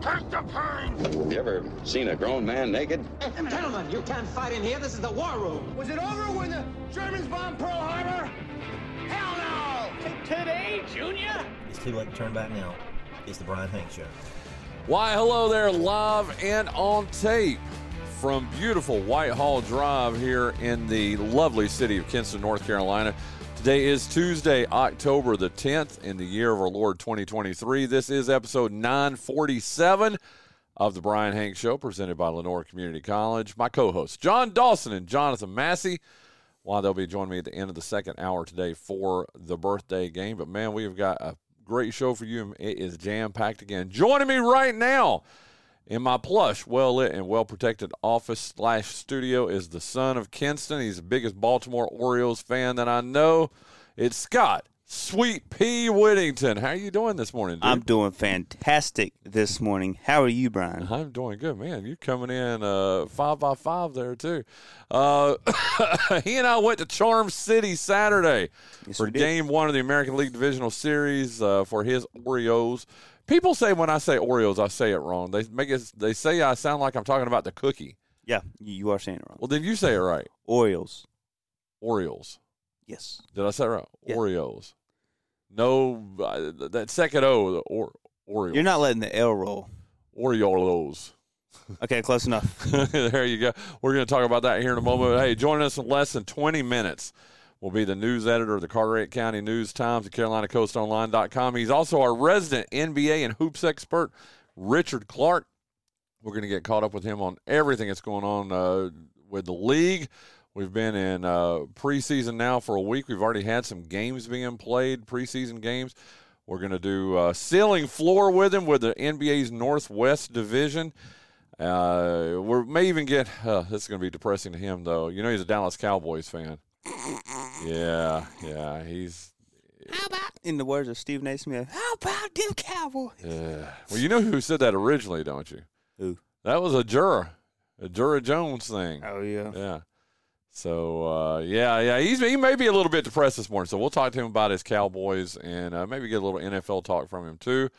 Take the pain! You ever seen a grown man naked? Gentlemen, you can't fight in here. This is the war room. Was it over when the Germans bombed Pearl Harbor? Hell no! Today, Junior? It's too late to turn back now. It's the Brian Hanks Show. Why, hello there, live and on tape from beautiful Whitehall Drive here in the lovely city of Kinston, North Carolina. Today is Tuesday, October the 10th, in the year of our Lord 2023. This is episode 947 of the Brian Hank Show, presented by Lenoir Community College. My co hosts, John Dawson and Jonathan Massey. Why they'll be joining me at the end of the second hour today for the birthday game. But man, we've got a great show for you. It is jam packed again. Joining me right now in my plush, well lit, and well protected office slash studio is the son of Kinston. He's the biggest Baltimore Orioles fan that I know. It's Scott Sweet P Whittington. How are you doing this morning? Dude? I'm doing fantastic this morning. How are you, Brian? I'm doing good, man. You're coming in uh, five by five there too. Uh, he and I went to Charm City Saturday Yes, for. Game One of the American League Divisional Series uh, for his Oreos. People say when I say Oreos, I say it wrong. They make it. They say I sound like I'm talking about the cookie. Yeah, you are saying it wrong. Well, then you say it right. Orioles. Oreos. Yes. Did I say it right? Yeah. Oreos. No, uh, that second O, the or, Oreos. You're not letting the L roll. Oreos. Okay, close enough. there you go. We're going to talk about that here in a moment. Hey, join us in less than 20 minutes will be the news editor of the Carteret County News Times at CarolinaCoastOnline.com. He's also our resident NBA and hoops expert, Richard Clark. We're going to get caught up with him on everything that's going on uh, with the league. We've been in uh, preseason now for a week. We've already had some games being played, preseason games. We're going to do uh, ceiling floor with him with the NBA's Northwest Division. Uh, we may even get. Uh, this is going to be depressing to him, though. You know, he's a Dallas Cowboys fan. Yeah, yeah, he's. How about, in the words of Steve Naismith, how about them Cowboys? Yeah. Well, you know who said that originally, don't you? Who? That was a Jura, a Jura Jones thing. Oh, yeah. Yeah. So uh, yeah, yeah, he's he may be a little bit depressed this morning. So we'll talk to him about his Cowboys and uh, maybe get a little NFL talk from him too.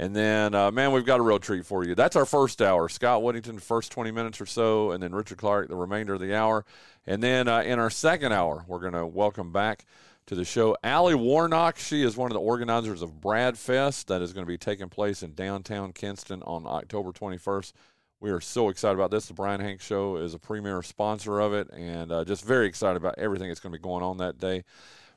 And then, uh, man, we've got a real treat for you. That's our first hour. Scott Whittington, first 20 minutes or so, and then Richard Clark, the remainder of the hour. And then uh, in our second hour, we're going to welcome back to the show Allie Warnock. She is one of the organizers of Brad Fest that is going to be taking place in downtown Kinston on October 21st. We are so excited about this. The Brian Hanks Show is a premier sponsor of it, and uh, just very excited about everything that's going to be going on that day.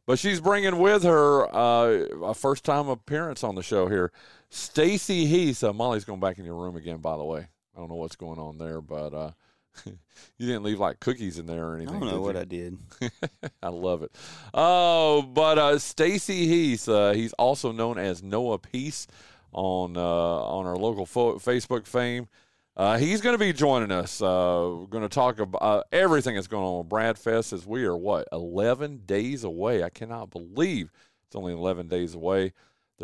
But she's bringing with her uh, a first time appearance on the show here, Stacy Heath. Uh, Molly's going back in your room again, by the way. I don't know what's going on there, but uh, you didn't leave like cookies in there or anything. I don't know what? I did. I love it. Oh, but uh, Stacy Heath, uh, he's also known as Noah Peace on uh, on our local fo- Facebook fame. Uh, he's going to be joining us. Uh, we're going to talk about uh, everything that's going on with Brad Fest as we are, what, 11 days away. I cannot believe it's only 11 days away.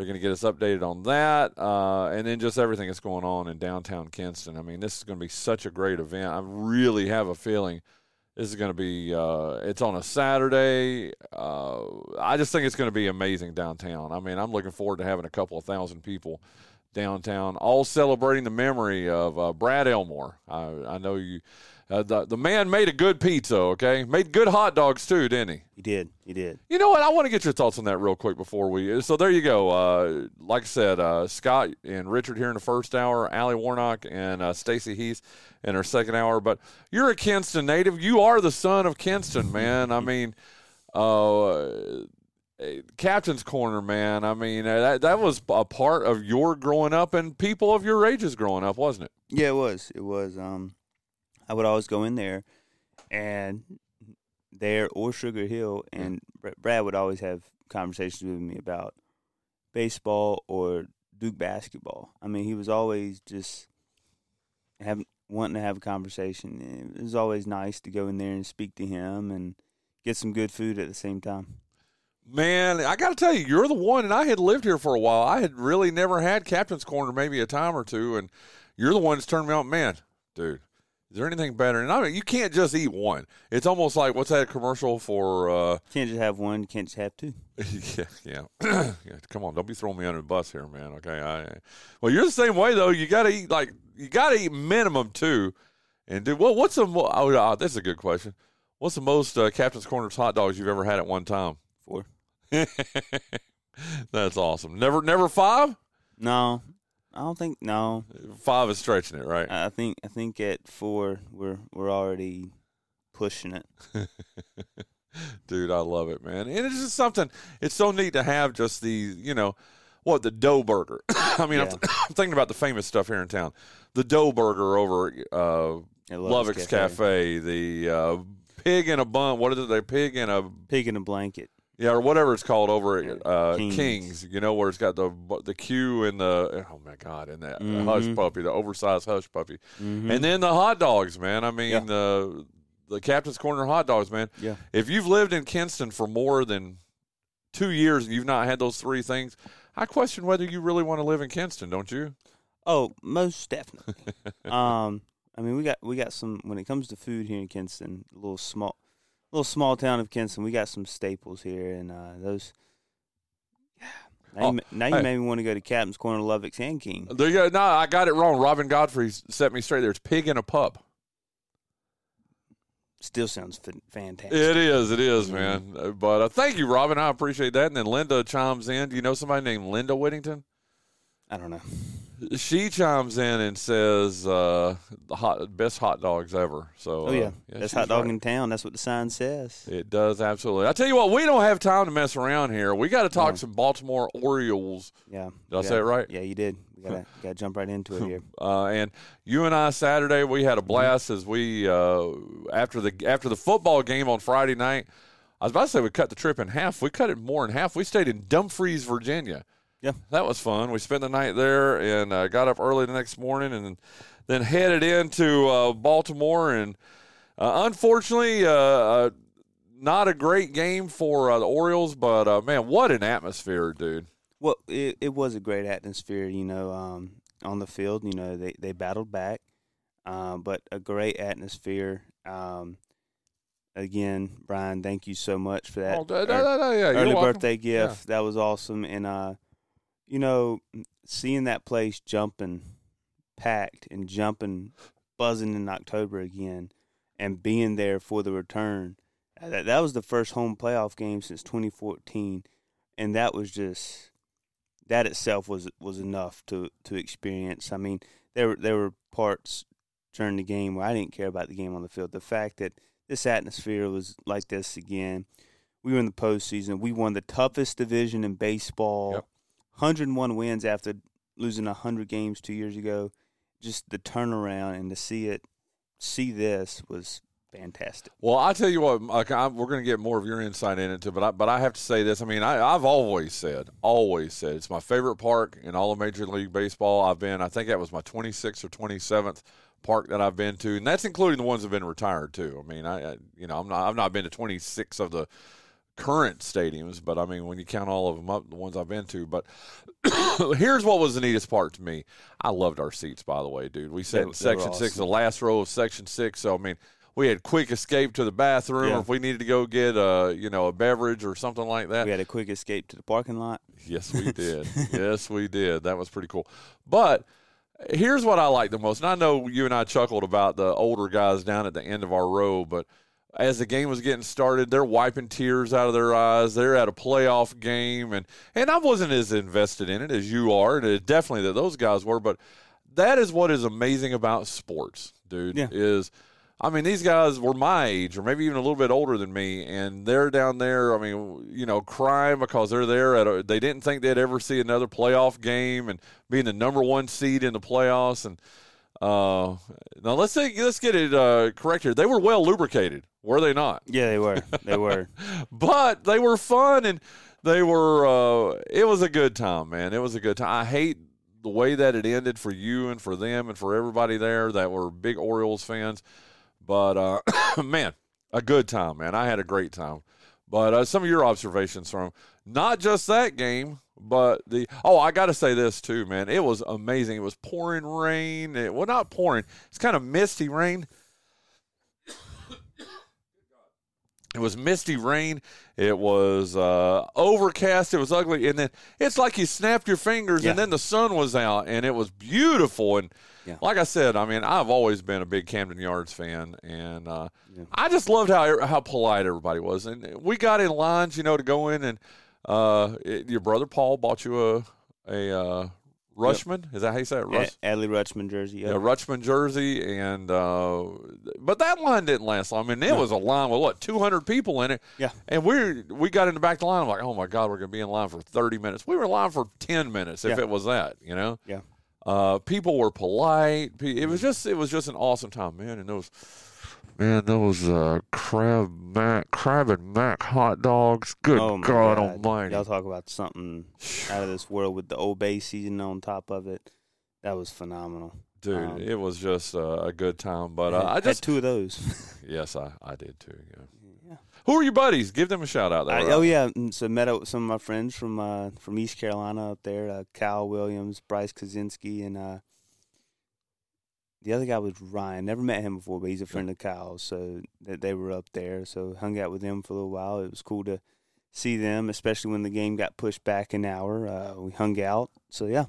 They're going to get us updated on that, uh, and then just everything that's going on in downtown Kinston. I mean, this is going to be such a great event. I really have a feeling this is going to be. Uh, it's on a Saturday. Uh, I just think it's going to be amazing downtown. I mean, I'm looking forward to having a couple of thousand people downtown, all celebrating the memory of uh, Brad Elmore. I, I know you. Uh, the the man made a good pizza. Okay, made good hot dogs too, didn't he? He did. He did. You know what? I want to get your thoughts on that real quick before we. So there you go. Uh, like I said, uh, Scott and Richard here in the first hour, Allie Warnock and uh, Stacy Heath in our second hour. But you're a Kinston native. You are the son of Kinston, man. I mean, uh, Captain's Corner, man. I mean, uh, that that was a part of your growing up and people of your ages growing up, wasn't it? Yeah, it was. It was. Um, I would always go in there, and there or Sugar Hill, and Brad would always have conversations with me about baseball or Duke basketball. I mean, he was always just having wanting to have a conversation. It was always nice to go in there and speak to him and get some good food at the same time. Man, I got to tell you, you're the one, and I had lived here for a while. I had really never had Captain's Corner, maybe a time or two, and you're the one that's turned me on. Man, dude, is there anything better? And I mean, you can't just eat one. It's almost like what's that commercial for? uh Can't just have one. Can't just have two. yeah, yeah. yeah. Come on, don't be throwing me under the bus here, man. Okay, I. Well, you're the same way though. You got to eat like you got to eat minimum two. And dude, what what's the? mo- Oh, uh, this is a good question. What's the most uh, Captain's Corner's hot dogs you've ever had at one time? Four. That's awesome. Never, never five. No, I don't think. No, Five is stretching it, right? I think I think at four we're we're already pushing it. Dude, I love it, man. And it's just something. It's so neat to have just the you know, what the dough burger. I mean, I'm, Yeah. I'm thinking about the famous stuff here in town. The dough burger over uh, At Lovett's Cafe. The uh, pig in a bun. What is it? They pig in a Pig in a blanket. Yeah, or whatever it's called over at uh, Kings. Kings. You know where it's got the the Q and the oh my god, and that hush Mhm. puppy, the oversized hush puppy, Mhm. and then the hot dogs, man. I mean Yeah. the the Captain's Corner hot dogs, man. Yeah. If you've lived in Kinston for more than two years and you've not had those three things, I question whether you really want to live in Kinston, don't you? Oh, most definitely. um, I mean, we got we got some when it comes to food here in Kinston, a little small, little small town of Kinston. We got some staples here, and uh, those. Now, Oh, you, now you hey. made me want to go to Captain's Corner, Lovett's, and King. There you go. No, I got it wrong. Robin Godfrey set me straight there. It's pig in a pup. Still sounds fantastic. It is. It is, man. Uh, But uh, thank you, Robin. I appreciate that. And then Linda chimes in. Do you know somebody named Linda Whittington? I don't know. She chimes in and says uh, the hot best hot dogs ever. So Oh yeah, uh, that's she's hot dog right. in town. That's what the sign says. It does absolutely. I tell you what, we don't have time to mess around here. We got to talk No. some Baltimore Orioles. Yeah. Did I say it right? Yeah, you did. We gotta gotta jump right into it here. Uh, and you and I Saturday we had a blast Mm-hmm. as we uh, after the after the football game on Friday night. I was about to say we cut the trip in half. We cut it more in half. We stayed in Dumfries, Virginia. Yeah. that was fun. We spent the night there and uh, got up early the next morning and then headed into uh, Baltimore. And uh, unfortunately, uh, uh, not a great game for uh, the Orioles. But uh, man, what an atmosphere, dude! Well, it, it was a great atmosphere, you know, um, on the field. You know, they, they battled back, um, but a great atmosphere. Um, again, Brian, thank you so much for that. Oh, da- da- da- yeah, early birthday gift. That was awesome. And, uh, you know, seeing that place jumping, packed and jumping, buzzing in October again, and being there for the return. uh, That, that was the first home playoff game since 2014, and that was just that itself was was enough to to experience. I mean, there were there were parts during the game where I didn't care about the game on the field. The fact that this atmosphere was like this again. We were in the postseason. We won the toughest division in baseball. Yep. 101 wins after losing 100 games two years ago. Just the turnaround and to see it, see this was fantastic. Well, I tell you what, like, I'm, we're going to get more of your insight in it. But I, but I have to say this. I mean, I, I've always said, always said, it's my favorite park in all of Major League Baseball. I've been, I think that was my 26th or 27th park that I've been to, and that's including the ones that have been retired too. I mean, I, I you know, I'm not, I've not been to 26 of the current stadiums, but I mean, when you count all of them up, the ones I've been to. But here's what was the neatest part to me. I loved our seats, by the way, dude. We sat in section six, the last row of section six. So I mean, we had quick escape to the bathroom Yeah. if we needed to go get a you know a beverage or something like that. We had a quick escape to the parking lot. Yes, we did. yes, we did. That was pretty cool. But here's what I like the most. And I know you and I chuckled about the older guys down at the end of our row, but as the game was getting started, they're wiping tears out of their eyes. They're at a playoff game, and and I wasn't as invested in it as you are, and it definitely that those guys were. But that is what is amazing about sports, dude. Yeah. Is I mean, these guys were my age, or maybe even a little bit older than me, and they're down there. I mean, you know, crying because they're there at. A, they didn't think they'd ever see another playoff game, and being the number one seed in the playoffs. And uh, now let's say let's get it uh, correct here. They were well lubricated, were they not? Yeah, they were. They were. but they were fun and they were uh it was a good time man it was a good time i hate the way that it ended for you and for them and for everybody there that were big Orioles fans. But uh, man, a good time, man. I had a great time. But uh, some of your observations from not just that game, but the oh, I got to say this too, man. It was amazing. It was pouring rain. It, well, not pouring. It's kind of misty rain. It was misty rain. It was uh, overcast. It was ugly, and then it's like you snapped your fingers, Yeah. and then the sun was out, and it was beautiful. And Yeah. like I said, I mean, I've always been a big Camden Yards fan, and uh, Yeah. I just loved how how polite everybody was. And we got in lines, you know, to go in, and uh, it, your brother Paul bought you a a uh, Rushman. Is that how you say it? Rush? A- Adley Rutschman jersey. Yeah, Yep. Rutschman jersey, and uh, but that line didn't last long. I mean, it was a line with what two hundred people in it. Yeah. and we we got in the back of the line. I'm like, oh my god, we're gonna be in line for thirty minutes. We were in line for ten minutes if Yeah. it was that. You know. Yeah. Uh, people were polite. It was just it was just an awesome time, man. And those man, those uh, crab mac crab and mac hot dogs. Good oh God, God. Almighty! Y'all talk about something out of this world with the Old Bay season on top of it. That was phenomenal. Dude, um, it was just uh, a good time. But uh, Had- I had two of those. yes, I I did too. Yeah. Yeah. Who are your buddies? Give them a shout out. There, I, oh yeah, so met up with some of my friends from uh, from East Carolina up there. Uh, Kyle Williams, Bryce Kaczynski, and uh, the other guy was Ryan. Never met him before, but he's a friend of Kyle's. So that they were up there. So hung out with them for a little while. It was cool to see them, especially when the game got pushed back an hour. Uh, we hung out. So yeah,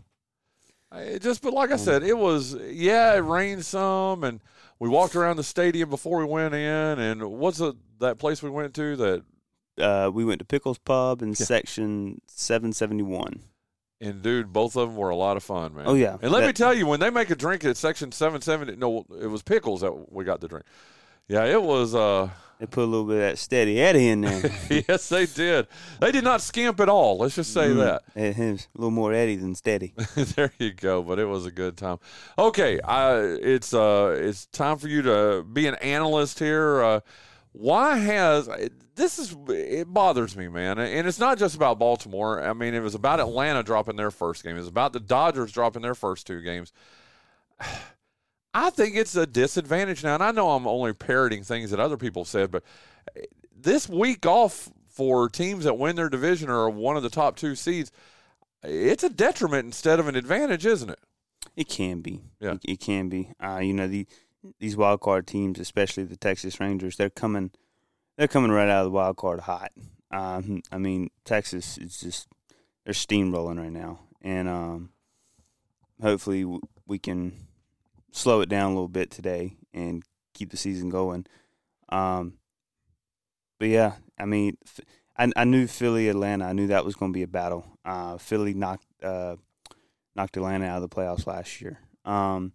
I- just but like I Um, said, it was yeah, it rained some, and we walked around the stadium before we went in. And what's it, that place we went to that? uh, we went to Pickles Pub in Yeah. section seven seventy one. And dude, both of them were a lot of fun, man. Oh, yeah. And let me tell you, when they make a drink at section seven seventy, no, it was pickles that we got the drink. Yeah, it was. uh They put a little bit of that steady Eddie in there. Yes, they did. They did not skimp at all. Let's just say Mm. that. It was a little more Eddie than steady. there you go. But it was a good time. Okay, I, it's uh, it's time for you to be an analyst here. Uh, why has this is it bothers me, man, and it's not just about Baltimore. I mean, it was about Atlanta dropping their first game. It was about the Dodgers dropping their first two games. I think it's a disadvantage now, and I know I'm only parroting things that other people said, but this week off for teams that win their division or are one of the top two seeds, it's a detriment instead of an advantage, isn't it? It can be. Yeah. It, it can be. Uh, you know, the these wild card teams, especially the Texas Rangers, they're coming they're coming right out of the wild card hot. Um, I mean, Texas is just they're steamrolling right now, and um, hopefully we can slow it down a little bit today and keep the season going. Um, but yeah, I mean, I knew Philly, Atlanta. I knew that was going to be a battle. Uh, Philly knocked uh, knocked Atlanta out of the playoffs last year. Um,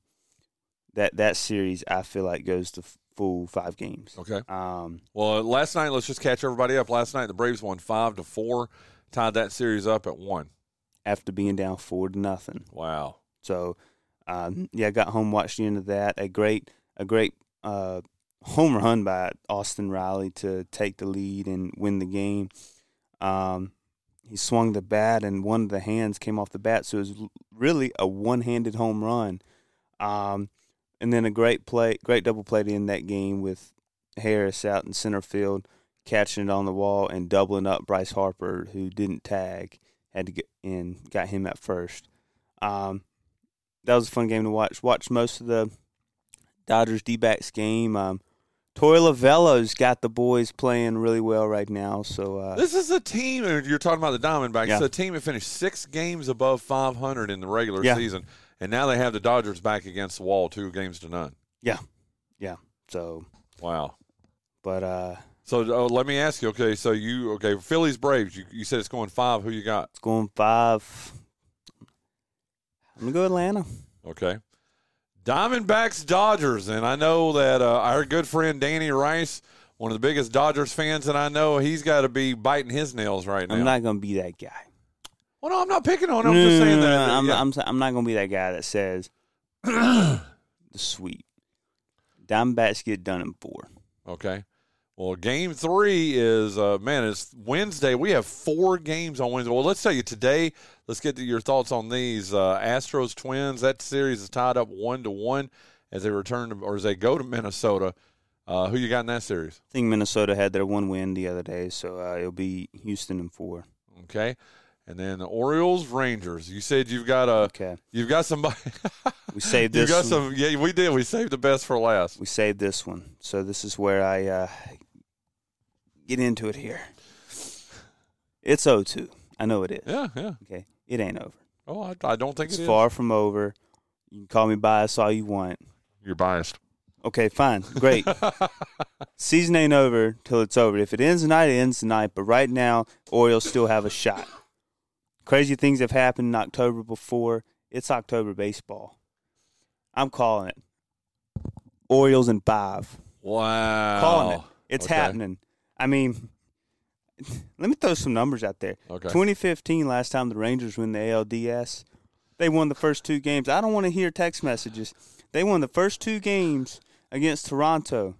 that that series, I feel like, goes to full five games. Okay. Um, Well, last night, let's just catch everybody up. Last night, the Braves won five to four, tied that series up at one. after being down four to nothing. Wow. So, um, yeah, I got home, watched the end of that. A great, a great uh, home run by Austin Riley to take the lead and win the game. Um, he swung the bat, and one of the hands came off the bat, so it was really a one-handed home run. Um, and then a great play, great double play to end that game with Harris out in center field, catching it on the wall and doubling up Bryce Harper, who didn't tag, had to get in, got him at first. Um, that was a fun game to watch. Watched most of the Dodgers D backs game. Um, Torey Lovullo's got the boys playing really well right now. So uh, This is a team, and you're talking about the Diamondbacks. Yeah. It's a team that finished six games above 500 in the regular Yeah. season, and now they have the Dodgers back against the wall, two games to none. yeah, yeah. So, Wow. but uh, So uh, let me ask you. Okay, so you okay? Phillies Braves. You, you said it's going five. Who you got? it's going five. I'm gonna go Atlanta. Okay. Diamondbacks Dodgers, and I know that uh, our good friend Danny Rice, one of the biggest Dodgers fans that I know, he's got to be biting his nails right now. I'm not gonna be that guy. well, no, I'm not picking on him. I'm just saying No, no, that. no, I'm, yeah. I'm, I'm not gonna be that guy that says the sweep. Diamondbacks get done in four. Okay. Well, game three is uh, man, it's Wednesday. We have four games on Wednesday. Well, let's tell you today. Let's get to your thoughts on these uh, Astros Twins. That series is tied up one to one as they return to, or as they go to Minnesota. Uh, who you got in that series? I think Minnesota had their one win the other day, so uh, it'll be Houston in four. Okay, and then the Orioles Rangers. You said you've got a Okay. you've got somebody. We saved this. you got one. some. Yeah, we did. We saved the best for last. We saved this one. So this is where I uh, get into it here. It's 0-2. I know it is. Yeah, yeah. Okay. It ain't over. Oh, I, I don't think It's it is. far from over. You can call me biased all you want. You're biased. Okay, fine. Great. Season ain't over till it's over. If it ends tonight, it ends tonight. But right now, Orioles still have a shot. Crazy things have happened in October before. It's October baseball. I'm calling it. Orioles in five. Wow. Calling it. It's Okay. happening. I mean, let me throw some numbers out there. Okay. 2015, last time the Rangers won the ALDS, they won the first two games. I don't want to hear text messages. They won the first two games against Toronto.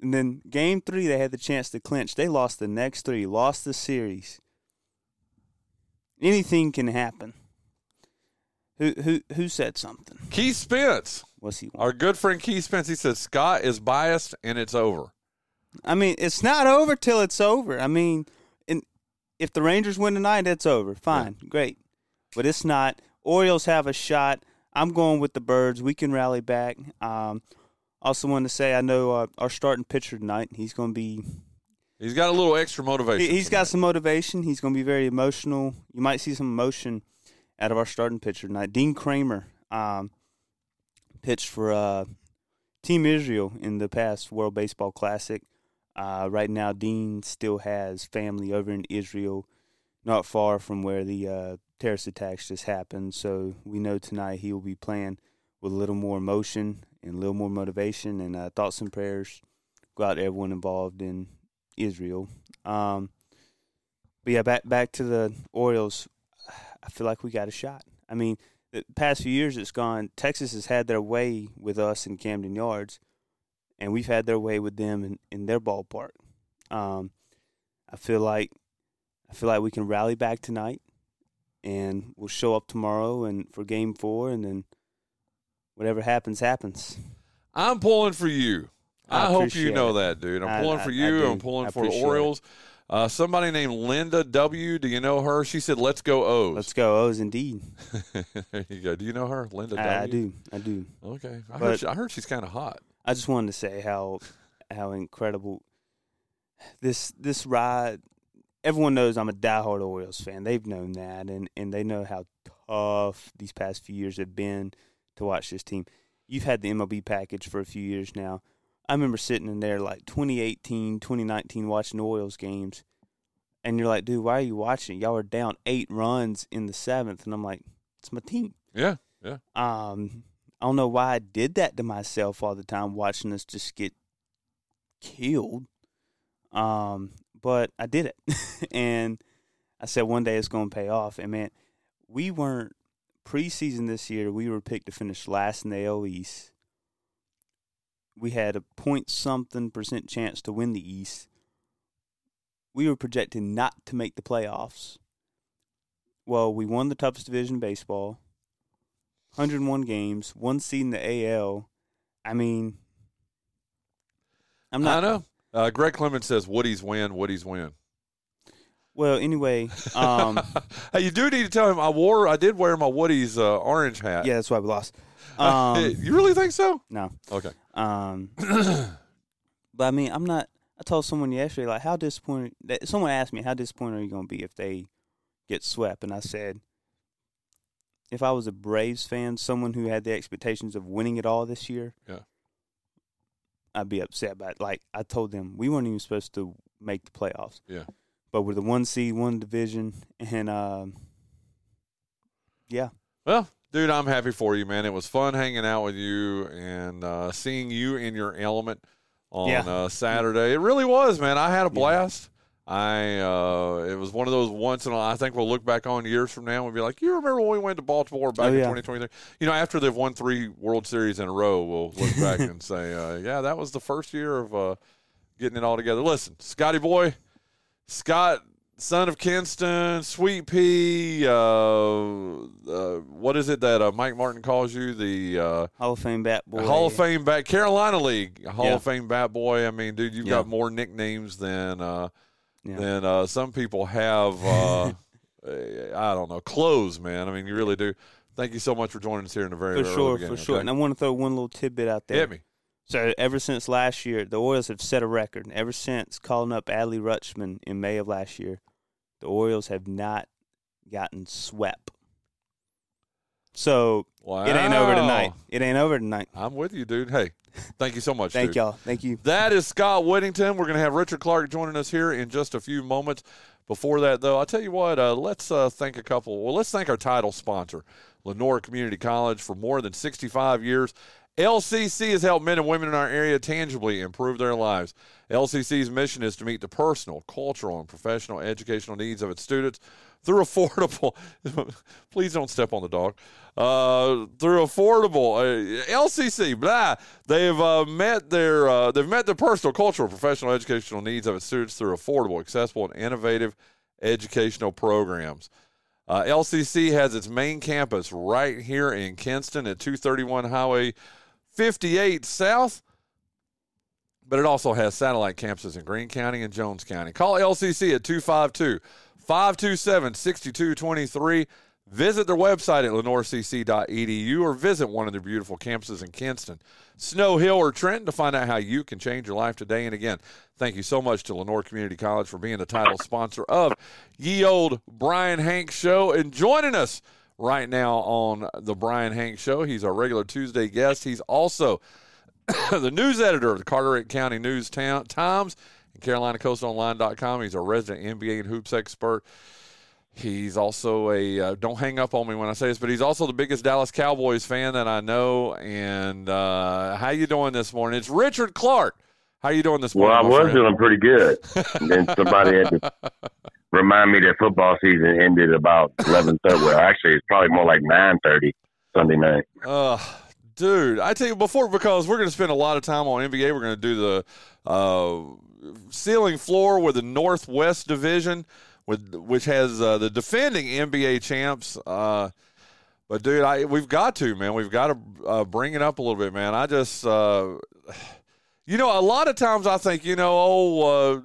And then game three, they had the chance to clinch. They lost the next three, lost the series. Anything can happen. Who who who said something? Keith Spence. What's he? Our good friend Keith Spence. He said Scott is biased and it's over. I mean, it's not over till it's over. I mean, in, if the Rangers win tonight, it's over. Fine, great. But it's not. Orioles have a shot. I'm going with the Birds. We can rally back. Um, also, want to say I know uh, our starting pitcher tonight. He's going to be. He's got a little extra motivation. He, he's got some motivation. He's going to be very emotional. You might see some emotion out of our starting pitcher tonight. Dean Kremer um, pitched for uh, Team Israel in the past World Baseball Classic. Uh, right now, Dean still has family over in Israel, not far from where the uh, terrorist attacks just happened. So we know tonight he will be playing with a little more emotion and a little more motivation. And uh, thoughts and prayers go out to everyone involved in Israel. Um, but yeah, back back to the Orioles. I feel like we got a shot. I mean, the past few years it's gone. Texas has had their way with us in Camden Yards, and we've had their way with them in, in their ballpark. Um, I feel like I feel like we can rally back tonight, and we'll show up tomorrow and for Game Four, and then whatever happens happens. I'm pulling for you. I, I hope you know it. that, dude. I'm I- pulling I- for you. I'm pulling for the. Orioles. Uh, somebody named Linda W. Do you know her? She said, "Let's go O's." Let's go, O's indeed. there you go. Do you know her, Linda W? I, I do, I do. Okay. I, heard, she, I heard she's kind of hot. I just wanted to say how how incredible this this ride. Everyone knows I'm a diehard Orioles fan. They've known that, and and they know how tough these past few years have been to watch this team. You've had the MLB package for a few years now. I remember sitting in there like 2018, 2019, watching the Orioles games, and you're like, dude, why are you watching? Y'all are down eight runs in the seventh, and I'm like, it's my team. Yeah, yeah. Um, I don't know why I did that to myself all the time, watching us just get killed. Um, but I did it, and I said one day it's going to pay off. And man, we weren't preseason this year. We were picked to finish last in the AL East. We had a point something percent chance to win the East. We were projected not to make the playoffs. Well, we won the toughest division in baseball. 101 games, one seed in the AL. I mean, I'm not. I know. Uh, Greg Clemens says, "Woody's win. Woody's win." Well, anyway, um, hey, you do need to tell him I wore. I did wear my Woody's uh, orange hat. yeah, that's why we lost. Um, you really think so? no, Okay. um, but I mean, I'm not. I told someone yesterday, like, how disappointed. That, someone asked me, how disappointed are you going to be if they get swept? And I said, if I was a Braves fan, someone who had the expectations of winning it all this year, Yeah. I'd be upset about. It. Like I told them, we weren't even supposed to make the playoffs. Yeah. but we're the one seed, one division, and um, yeah, Well, dude, I'm happy for you, man. It was fun hanging out with you and uh, seeing you in your element on Yeah. uh, Saturday. It really was, man. I had a blast. I uh, it was one of those once and I think we'll look back on years from now and be like, you remember when we went to Baltimore back Oh, in 2023? You know, after they've won three World Series in a row, we'll look back and say, uh, yeah, that was the first year of uh, getting it all together. Listen, Scotty boy, Scott, son of Kinston, Sweet Pea. Uh, uh, what is it that uh, Mike Martin calls you? The uh, Hall of Fame bat boy. Hall of Fame bat Carolina League Hall Yeah. of Fame bat boy. I mean, dude, you've Yeah. got more nicknames than uh, Yeah. than uh, some people have. Uh, I don't know clothes, man. I mean, you really do. Thank you so much for joining us here in the very For sure, beginning, for sure. okay? And I want to throw one little tidbit out there. Hit me. So ever since last year, the Orioles have set a record. Ever since calling up Adley Rutschman in May of last year, the Orioles have not gotten swept. So Wow. it ain't over tonight. It ain't over tonight. I'm with you, dude. Hey, thank you so much. Thank dude. y'all. Thank you. That is Scott Whittington. We're going to have Richard Clark joining us here in just a few moments. Before that, though, I'll tell you what, uh, let's uh, thank a couple. Well, let's thank our title sponsor, Lenoir Community College. For more than 65 years, LCC has helped men and women in our area tangibly improve their lives. LCC's mission is to meet the personal, cultural, and professional educational needs of its students through affordable. please don't step on the dog. Uh, through affordable uh, LCC, blah. They've uh, met their uh, they've met the personal, cultural, professional, educational needs of its students through affordable, accessible, and innovative educational programs. Uh, LCC has its main campus right here in Kinston at 231 Highway 58 South but it also has satellite campuses in Greene County and Jones County. Call LCC at 252 527 6223. Visit their website at lenoircc.edu or visit one of their beautiful campuses in Kinston, Snow Hill, or Trenton to find out how you can change your life today. And again, thank you so much to Lenoir Community College for being the title sponsor of Ye Old Brian Hanks Show and joining us right now on the Brian Hanks Show. He's our regular Tuesday guest. He's also the news editor of the Carteret County News Town, Times CarolinaCoastOnline.com. He's a resident NBA and hoops expert. He's also a uh, don't hang up on me when I say this, but he's also the biggest Dallas Cowboys fan that I know. And uh, how you doing this morning? It's Richard Clark. How you doing this morning? Well. I was friend? doing pretty good. and then somebody had to remind me that football season ended about eleven thirty. Well, actually, it's probably more like nine thirty Sunday night. Uh, dude, I tell you before because we're going to spend a lot of time on NBA. We're going to do the uh, ceiling floor with the Northwest Division, with which has uh, the defending NBA champs. Uh, but dude, I we've got to man, we've got to uh, bring it up a little bit, man. I just, uh, you know, a lot of times I think, you know, oh. Uh,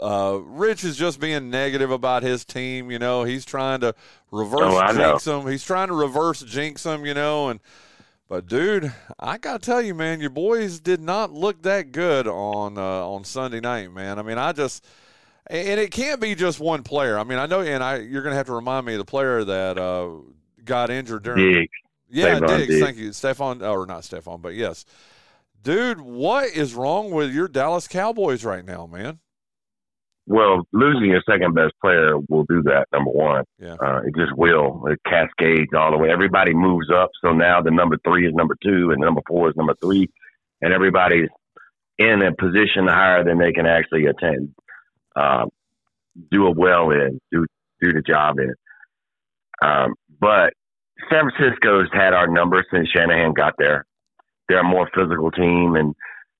uh, Rich is just being negative about his team. You know, he's trying to reverse Oh, jinx him. He's trying to reverse jinx him. You know, and but dude, I gotta tell you, man, your boys did not look that good on uh, on Sunday night, man. I mean, I just and it can't be just one player. I mean, I know, and I you're gonna have to remind me of the player that uh, got injured during. Diggs. Yeah, Stephon Diggs, Diggs. Thank you, Stefan, or not Stefan, but yes, dude. What is wrong with your Dallas Cowboys right now, man? Well, losing your second best player will do that. Number one, Yeah. uh, it just will. It cascades all the way. Everybody moves up, so now the number three is number two, and the number four is number three, and everybody's in a position higher than they can actually attend, uh, do it well in, do do the job in. Um, but San Francisco's had our number since Shanahan got there. They're a more physical team, and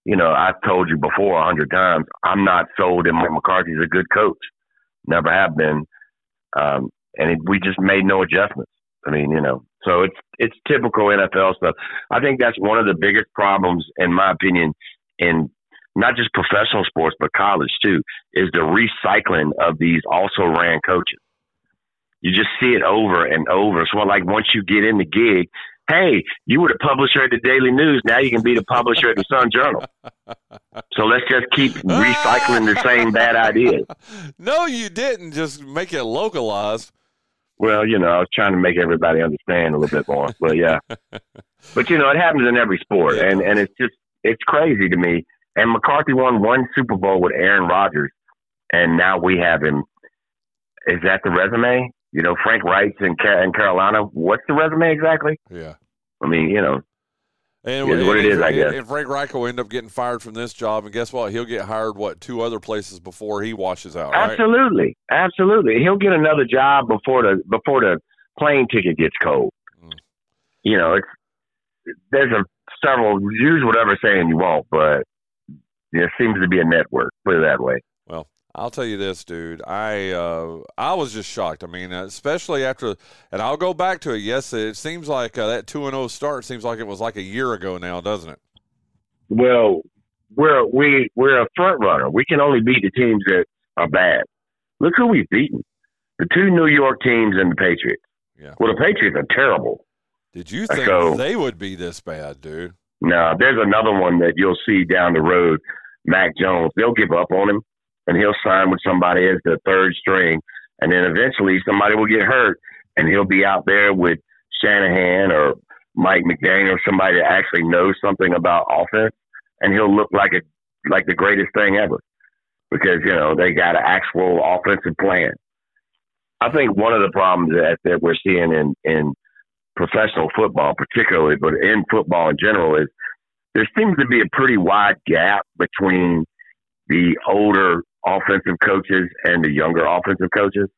you know I've told you before a hundred times. I'm not sold that Mike McCarthy's a good coach. Never have been, um, and it, we just made no adjustments. I mean, you know, so it's it's typical NFL stuff. I think that's one of the biggest problems, in my opinion, in not just professional sports but college too, is the recycling of these also ran coaches. You just see it over and over. So like once you get in the gig, hey, you were the publisher at the Daily News. Now you can be the publisher at the Sun Journal. So let's just keep recycling the same bad ideas. No, you didn't. Just make it localized. Well, you know, I was trying to make everybody understand a little bit more. But yeah. But you know, it happens in every sport and, and it's just it's crazy to me. And McCarthy won one Super Bowl with Aaron Rodgers and now we have him is that the resume? You know, Frank Reich's in, Ca- in Carolina. What's the resume exactly? Yeah. I mean, you know, And It is what it and- I guess. And Frank Reich will end up getting fired from this job, and guess what? He'll get hired what two other places before he washes out, right? Absolutely, absolutely. He'll get another job before the before the plane ticket gets cold. Mm. You know, it's there's a several use whatever saying you want, but There seems to be a network. Put it that way. I'll tell you this, dude. I uh, I was just shocked. I mean, uh, especially after, and I'll go back to it. Yes, it seems like uh, that two and zero start seems like it was like a year ago now, doesn't it? Well, we're we we're a front runner. We can only beat the teams that are bad. Look who we've beaten: the two New York teams and the Patriots. Yeah. Well, the Patriots are terrible. Did you think So- they would be this bad, dude? Now, there's another one that you'll see down the road, Mac Jones. They'll give up on him, and he'll sign with somebody as the third string, and then eventually somebody will get hurt, and he'll be out there with Shanahan or Mike McDaniel or somebody that actually knows something about offense, and he'll look like a like the greatest thing ever because you know they got an actual offensive plan. I think one of the problems that, that we're seeing in in professional football, particularly, but in football in general, is there seems to be a pretty wide gap between the older offensive coaches and the younger offensive coaches.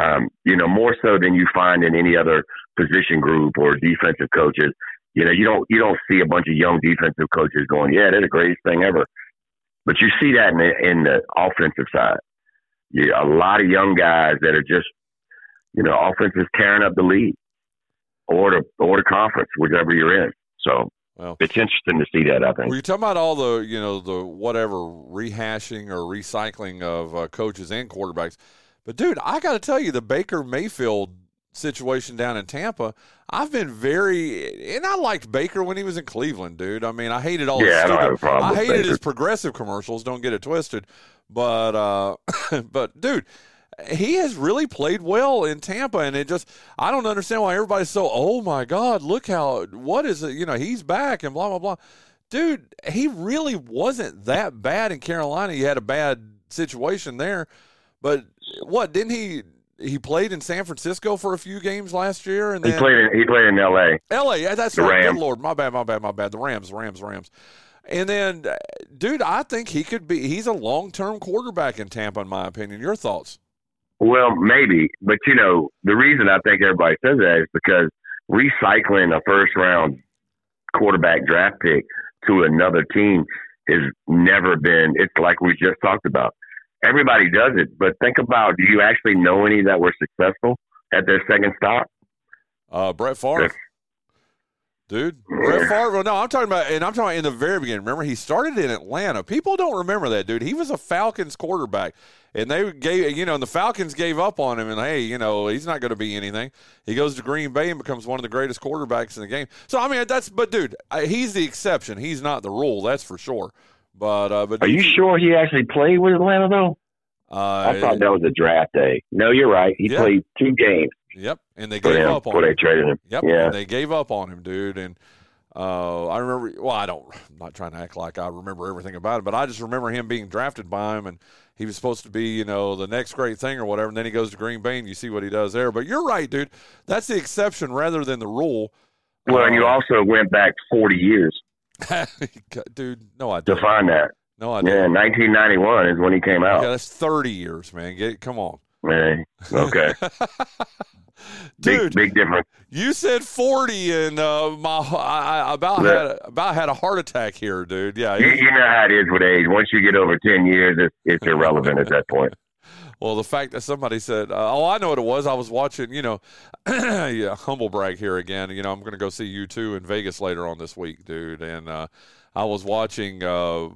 Um, you know, more so than you find in any other position group or defensive coaches. You know, you don't you don't see a bunch of young defensive coaches going, "Yeah, they're the greatest thing ever," but you see that in the, in the offensive side. Yeah, a lot of young guys that are just, you know, offenses tearing up the league or the or the conference, whichever you're in. So Well, it's interesting to see that. I think. Were you talking about all the you know the whatever rehashing or recycling of uh, coaches and quarterbacks? But dude, I got to tell you, the Baker Mayfield situation down in Tampa, I've been very and I liked Baker when he was in Cleveland, dude. I mean, I hated all. Yeah, I his don't stupid, have a problem I with hated Baker. his progressive commercials. Don't get it twisted, but uh, but dude. He has really played well in Tampa, and it just I don't understand why everybody's so oh my god, look how what is it? You know, he's back and blah blah blah dude, he really wasn't that bad in Carolina. He had a bad situation there, but what didn't he? He played in San Francisco for a few games last year, and He then played in he played in L.A. L.A. Yeah, that's The right. Good lord, my bad, my bad, my bad. The Rams, Rams, Rams. And then, dude, I think he could be. He's a long-term quarterback in Tampa, in my opinion. Your thoughts? Well, maybe, but you know, the reason I think everybody says that is because recycling a first round quarterback draft pick to another team has never been. It's like we just talked about. Everybody does it, but think about: Do you actually know any that were successful at their second stop? Uh, Brett Favre. Dude, Brett Favre. well, No, I'm talking about, and I'm talking about in the very beginning. Remember, he started in Atlanta. People don't remember that, dude. He was a Falcons quarterback, and they gave, you know, and the Falcons gave up on him. And hey, you know, he's not going to be anything. He goes to Green Bay and becomes one of the greatest quarterbacks in the game. So, I mean, that's, but dude, he's the exception. He's not the rule. That's for sure. But, uh, but Are you sure he actually played with Atlanta though? Uh, I thought that was a draft day. No, you're right. He Yeah. played two games Yep, and they gave them up on him. they traded him. Yep. Yeah. and They gave up on him, dude. And uh, I remember. Well, I don't. I'm not trying to act like I remember everything about it, but I just remember him being drafted by him, and he was supposed to be, you know, the next great thing or whatever. And then he goes to Green Bay, and you see what he does there. But you're right, dude. That's the exception rather than the rule. Well, and you Uh, also went back 40 years dude. No, I didn't. find that. No, I Yeah, didn't. 1991 is when he came out. Yeah, that's 30 years, man. Get come on, Yeah, Okay. big, dude. big difference. You said 40, and uh, my I, I about had a, about had a heart attack here, dude. Yeah, You, you know how it is with age. Once you get over 10 years, it's, it's irrelevant at that point. Well, the fact that somebody said, uh, "Oh, I know what it was," I was watching. You know, yeah, humble brag here again. You know, I'm going to go see you two in Vegas later on this week, dude. And uh, I was watching uh,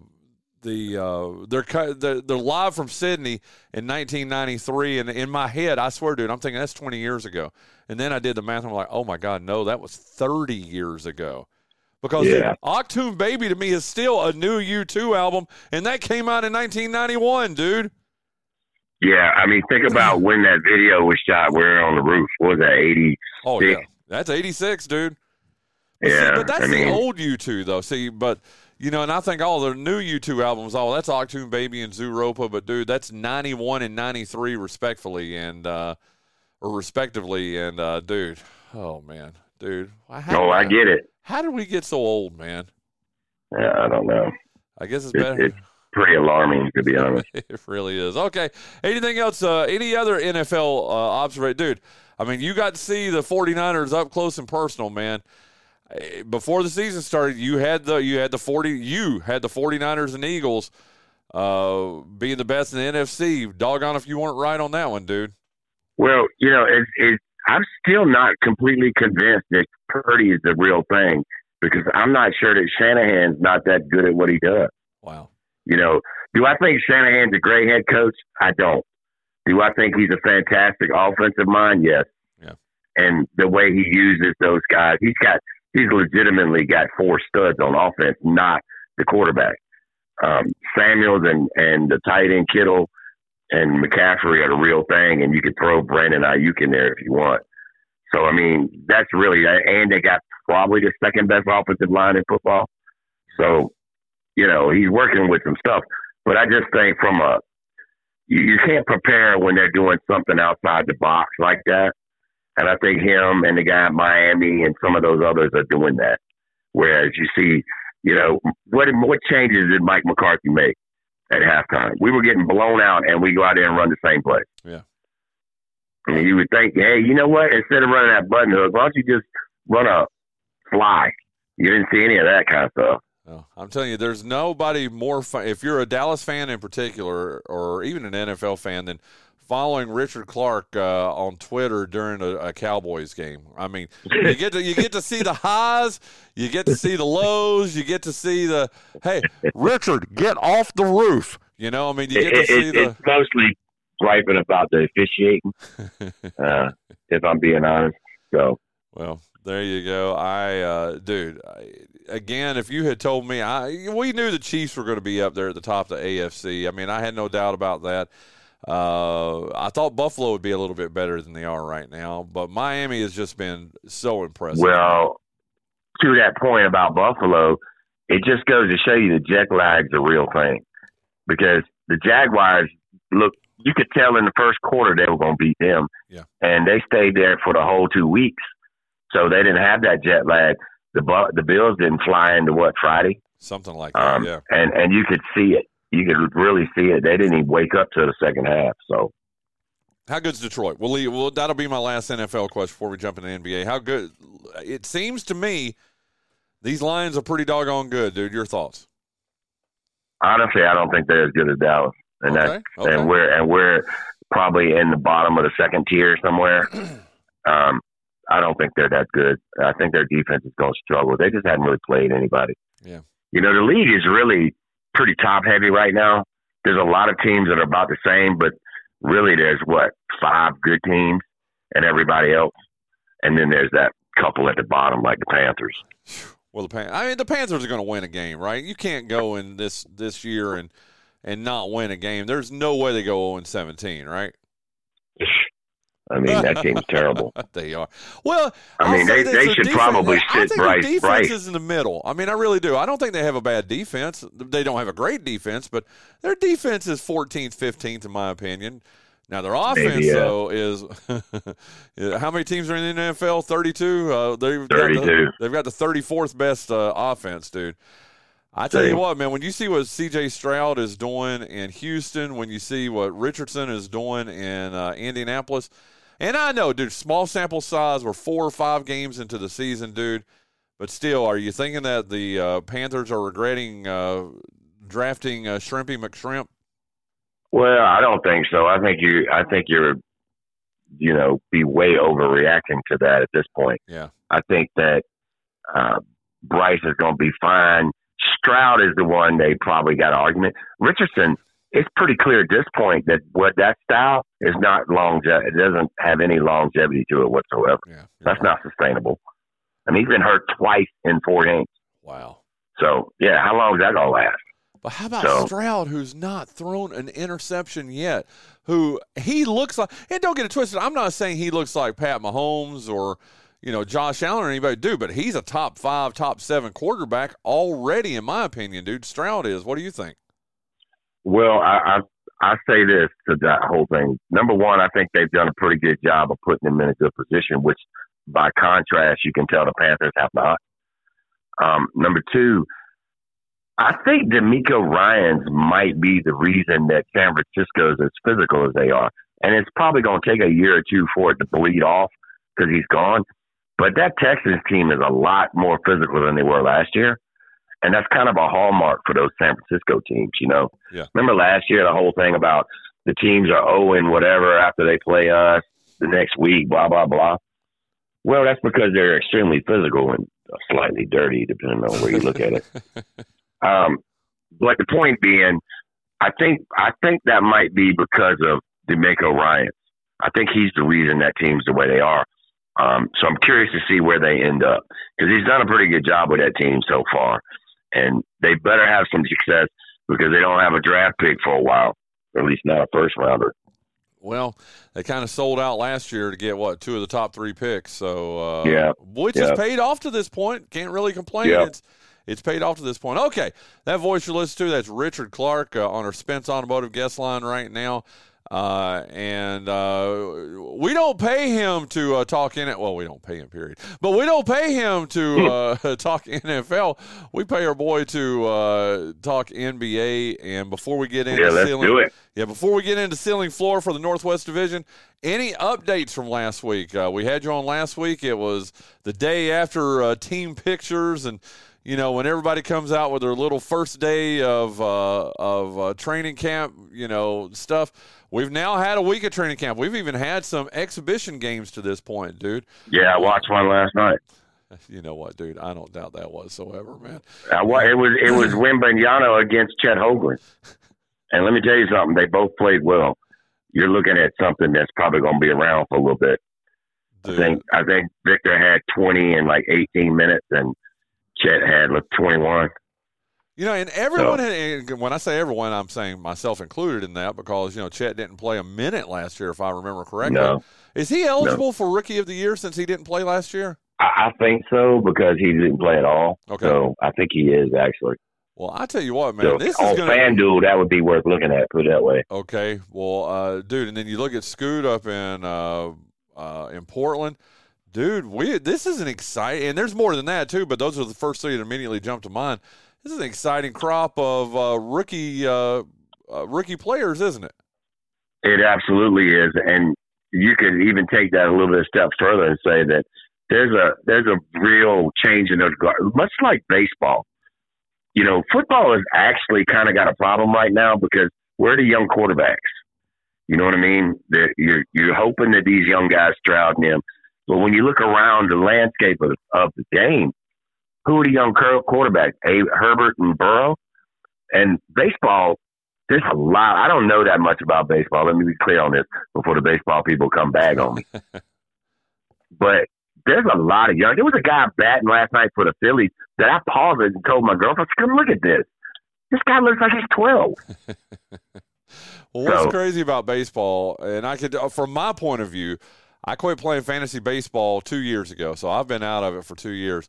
the uh, they're they're they're live from Sydney in 1993, and in my head, I swear, dude, I'm thinking that's 20 years ago. And then I did the math. And I'm like, oh my god, no, that was 30 years ago. Because Yeah. Achtung Baby to me is still a new U2 album, and that came out in 1991, dude. Yeah, I mean, think about when that video was shot. We're on the roof. What was that, 80? Oh yeah, that's eighty six, dude. But Yeah, see, but that's I mean- the old U two though. See, but you know, and I think all the new U two albums, oh, that's Achtung Baby and Zooropa, but dude, that's ninety one and ninety three respectfully, and uh, or respectively, and uh, dude, oh man, dude, how Oh, I get it. How did we get so old, man? Yeah, I don't know. I guess it's It's, better. it's pretty alarming, to be honest. it really is. Okay. Anything else? Uh, any other NFL uh, observation? Dude, I mean, you got to see the 49ers up close and personal, man. Eh, before the season started, you had the you had the forty you had the 49ers and Eagles uh, being the best in the NFC. Doggone if you weren't right on that one, dude. Well, you know, it, it, I'm still not completely convinced that Purdy is the real thing because I'm not sure that Shanahan's not that good at what he does. Wow. You know, do I think Shanahan's a great head coach? I don't. Do I think he's a fantastic offensive mind? Yes. Yeah. And the way he uses those guys, he's got he's legitimately got four studs on offense, not the quarterback. Um, Samuels and and the tight end Kittle and McCaffrey are the real thing, and you could throw Brandon Aiyuk in there if you want. So I mean, that's really and they got probably the second best offensive line in football. So, you know, he's working with some stuff. But I just think from a you, you can't prepare when they're doing something outside the box like that. And I think him and the guy at Miami and some of those others are doing that. Whereas you see, you know, what what changes did Mike McCarthy make at halftime? We were getting blown out, and we go out there and run the same play. Yeah. And you would think, hey, you know what? Instead of running that button hook, why don't you just run a fly? You didn't see any of that kind of stuff. No, I'm telling you, there's nobody more fun. If you're a Dallas fan in particular, or even an NFL fan, than following Richard Clark uh, on Twitter during a, a, Cowboys game. I mean, you get to you get to see the highs, you get to see the lows, you get to see the hey, Richard, get off the roof. You know, I mean, you get it, to see it, the. It's mostly griping about the officiating, uh, if I'm being honest. So. Well, there you go. I, uh, dude, I, again, if you had told me, I we knew the Chiefs were going to be up there at the top of the AFC. I mean, I had no doubt about that. Uh, I thought Buffalo would be a little bit better than they are right now, but Miami has just been so impressive. Well, to that point about Buffalo, it just goes to show you the jet lag's a real thing because the Jaguars look. You could tell in the first quarter they were going to beat them, yeah. and they stayed there for the whole two weeks, so they didn't have that jet lag. The the Bills didn't fly into what Friday, something like that, um, yeah. And and you could see it you could really see it. They didn't even wake up to the second half. So, how good's Detroit? Well, that'll be my last NFL question before we jump into the NBA. How good? It seems to me these Lions are pretty doggone good, dude. Your thoughts? Honestly, I don't think they're as good as Dallas, and okay, that okay. and we're and we're probably in the bottom of the second tier somewhere. um, I don't think they're that good. I think their defense is going to struggle. They just haven't really played anybody. Yeah. You know, the league is really pretty top heavy right now. There's a lot of teams that are about the same, but really there's what five good teams and everybody else, and then there's that couple at the bottom like the Panthers. Well, the Pan- I mean the Panthers are going to win a game, right? You can't go in this this year and and not win a game. There's no way they go 0 17, right? I mean, that team's terrible. they are. Well, I mean, they, they should defense, probably I think Bryce. defense Bryce. is in the middle. I mean, I really do. I don't think they have a bad defense. They don't have a great defense, but their defense is 14th, 15th, in my opinion. Now their offense Maybe, yeah. though is how many teams are in the NFL? Thirty-two. Uh, they've got 32. the, they've got the thirty-fourth best uh, offense, dude. I tell you what, man. When you see what C.J. Stroud is doing in Houston, when you see what Richardson is doing in uh, Indianapolis, and I know, dude, small sample size. We're four or five games into the season, dude. But still, are you thinking that the uh, Panthers are regretting uh, drafting uh, Shrimpy McShrimp? Well, I don't think so. I think you. I think you're, you know, be way overreacting to that at this point. Yeah. I think that uh, Bryce is going to be fine. Stroud is the one they probably got an argument. Richardson, it's pretty clear at this point that what that style is not long. It doesn't have any longevity to it whatsoever. Yeah. That's not sustainable. I mean, he's been hurt twice in four games. Wow. So yeah, how long is that gonna last? But how about So- Stroud, who's not thrown an interception yet? Who he looks like, and don't get it twisted. I'm not saying he looks like Pat Mahomes or you know Josh Allen or anybody do, but he's a top five, top seven quarterback already, in my opinion, dude. Stroud is. What do you think? Well, I, I I say this to that whole thing. Number one, I think they've done a pretty good job of putting him in a good position, which by contrast, you can tell the Panthers have not. Um, number two, I think DeMeco Ryans might be the reason that San Francisco is as physical as they are, and it's probably going to take a year or two for it to bleed off because he's gone. But that Texans team is a lot more physical than they were last year. And that's kind of a hallmark for those San Francisco teams, you know. Yeah. Remember last year the whole thing about the teams are owing whatever after they play us the next week, blah blah blah. Well, that's because they're extremely physical and slightly dirty, depending on where you look at it. Um, but the point being, I think I think that might be because of DeMeco Ryan. I think he's the reason that team's the way they are. Um, so I'm curious to see where they end up because he's done a pretty good job with that team so far, and they better have some success because they don't have a draft pick for a while, at least not a first rounder. Well, they kind of sold out last year to get what two of the top three picks. So uh, Yeah. which Yeah. has paid off to this point. Can't really complain. Yeah. It's it's paid off to this point. Okay, that voice you're listening to that's Richard Clark uh, on our Spence Automotive guest line right now. Uh, and uh, we don't pay him to uh, talk in it. Well, we don't pay him, period. But we don't pay him to uh, talk NFL. We pay our boy to uh, talk NBA. And before we get into Yeah, let's ceiling, do it. yeah, before we get into ceiling floor for the Northwest Division, any updates from last week? Uh, we had you on last week. It was the day after uh, team pictures, and you know when everybody comes out with their little first day of uh, of uh, training camp, you know stuff. We've now had a week of training camp. We've even had some exhibition games to this point, dude. Yeah, I watched one last night. You know what, dude? I don't doubt that whatsoever, man. I, wa- it was it was Wembanyama against Chet Holmgren, and let me tell you something. They both played well. You're looking at something that's probably going to be around for a little bit. I think I think Victor had 20 in like 18 minutes, and Chet had like 21. You know, and everyone, had, and when I say everyone, I'm saying myself included in that because, you know, Chet didn't play a minute last year, if I remember correctly. No. Is he eligible for Rookie of the Year since he didn't play last year? I, I think so because he didn't play at all. Okay. So I think he is actually. Well, I tell you what, man, So this on is going to. FanDuel, that would be worth looking at. Put it that way. Okay. Well, uh, dude, and then you look at Scoot up in uh, uh, in Portland. Dude, we this is an exciting, and there's more than that too. But those are the first three that immediately jump to mind. This is an exciting crop of uh, rookie uh, uh, rookie players, isn't it? It absolutely is, and you could even take that a little bit a step further and say that there's a there's a real change in those guards, much like baseball. You know, football has actually kind of got a problem right now because where are the young quarterbacks? You know what I mean? They're, you're you're hoping that these young guys Stroud them, but when you look around the landscape of, of the game, who are the young quarterbacks? A, Herbert and Burrow, and baseball. There's a lot. I don't know that much about baseball. Let me be clear on this before the baseball people come back on me. but there's a lot of young. There was a guy batting last night for the Phillies that I paused and told my girlfriend, "Come look at this. This guy looks like he's 12." Well, what's So- crazy about baseball, and I could, uh, from my point of view, I quit playing fantasy baseball two years ago, so I've been out of it for two years.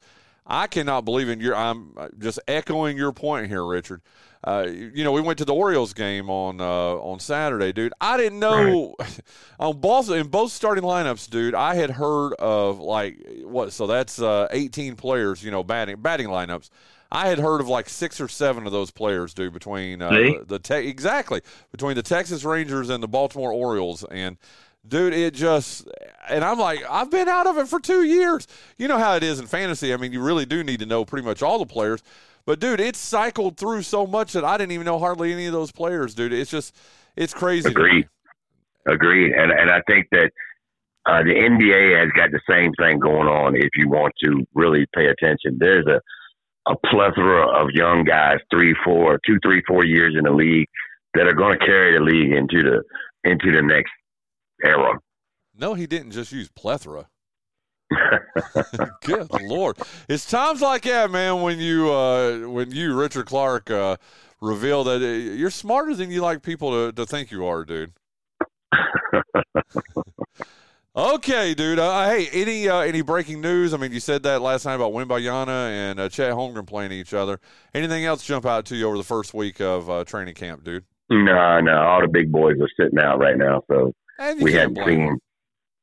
I cannot believe in your. I'm uh, just echoing your point here, Richard. Uh, you know, we went to the Orioles game on uh, on Saturday, dude. I didn't know on both in both starting lineups, dude. I had heard of like what? So that's uh, 18 players, you know, batting batting lineups. I had heard of like six or seven of those players, dude, between uh, the, the te- exactly between the Texas Rangers and the Baltimore Orioles, and dude, it just and I'm like, I've been out of it for two years. You know how it is in fantasy. I mean, you really do need to know pretty much all the players. But dude, it's cycled through so much that I didn't even know hardly any of those players, dude. It's just it's crazy. Agreed. Agreed. And and I think that uh, the NBA has got the same thing going on. If you want to really pay attention, there's a a plethora of young guys, three, four, two, three, four years in the league that are going to carry the league into the into the next era. No, he didn't just use plethora. Good lord! It's times like that, man. When you, uh, when you, Richard Clark, uh, reveal that uh, you're smarter than you like people to, to think you are, dude. okay, dude. Uh, hey, any uh, any breaking news? I mean, you said that last night about Wembanyama and uh, Chet Holmgren playing each other. Anything else jump out to you over the first week of uh, training camp, dude? No, no, all the big boys are sitting out right now, so we hadn't seen.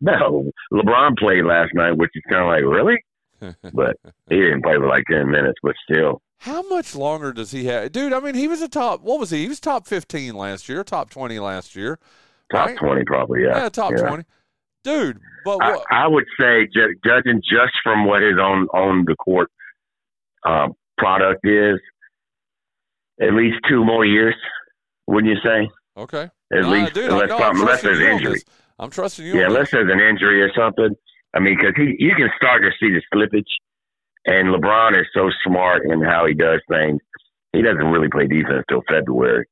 No, LeBron played last night, which is kind of like really, but he didn't play for like ten minutes. But still, How much longer does he have, dude? I mean, he was a top. What was he? He was top fifteen last year, top twenty last year, top right? twenty probably. Yeah, Yeah, top yeah. twenty. dude. But I, what, I would say, ju- judging just from what his own on the court uh, product is, at least two more years. Wouldn't you say? okay, At Nah, least, dude, unless, no, unless there's on injury. I'm trusting you. Yeah, unless there's an injury or something. I mean, because he you can start to see the slippage, and LeBron is so smart in how he does things. He doesn't really play defense till February,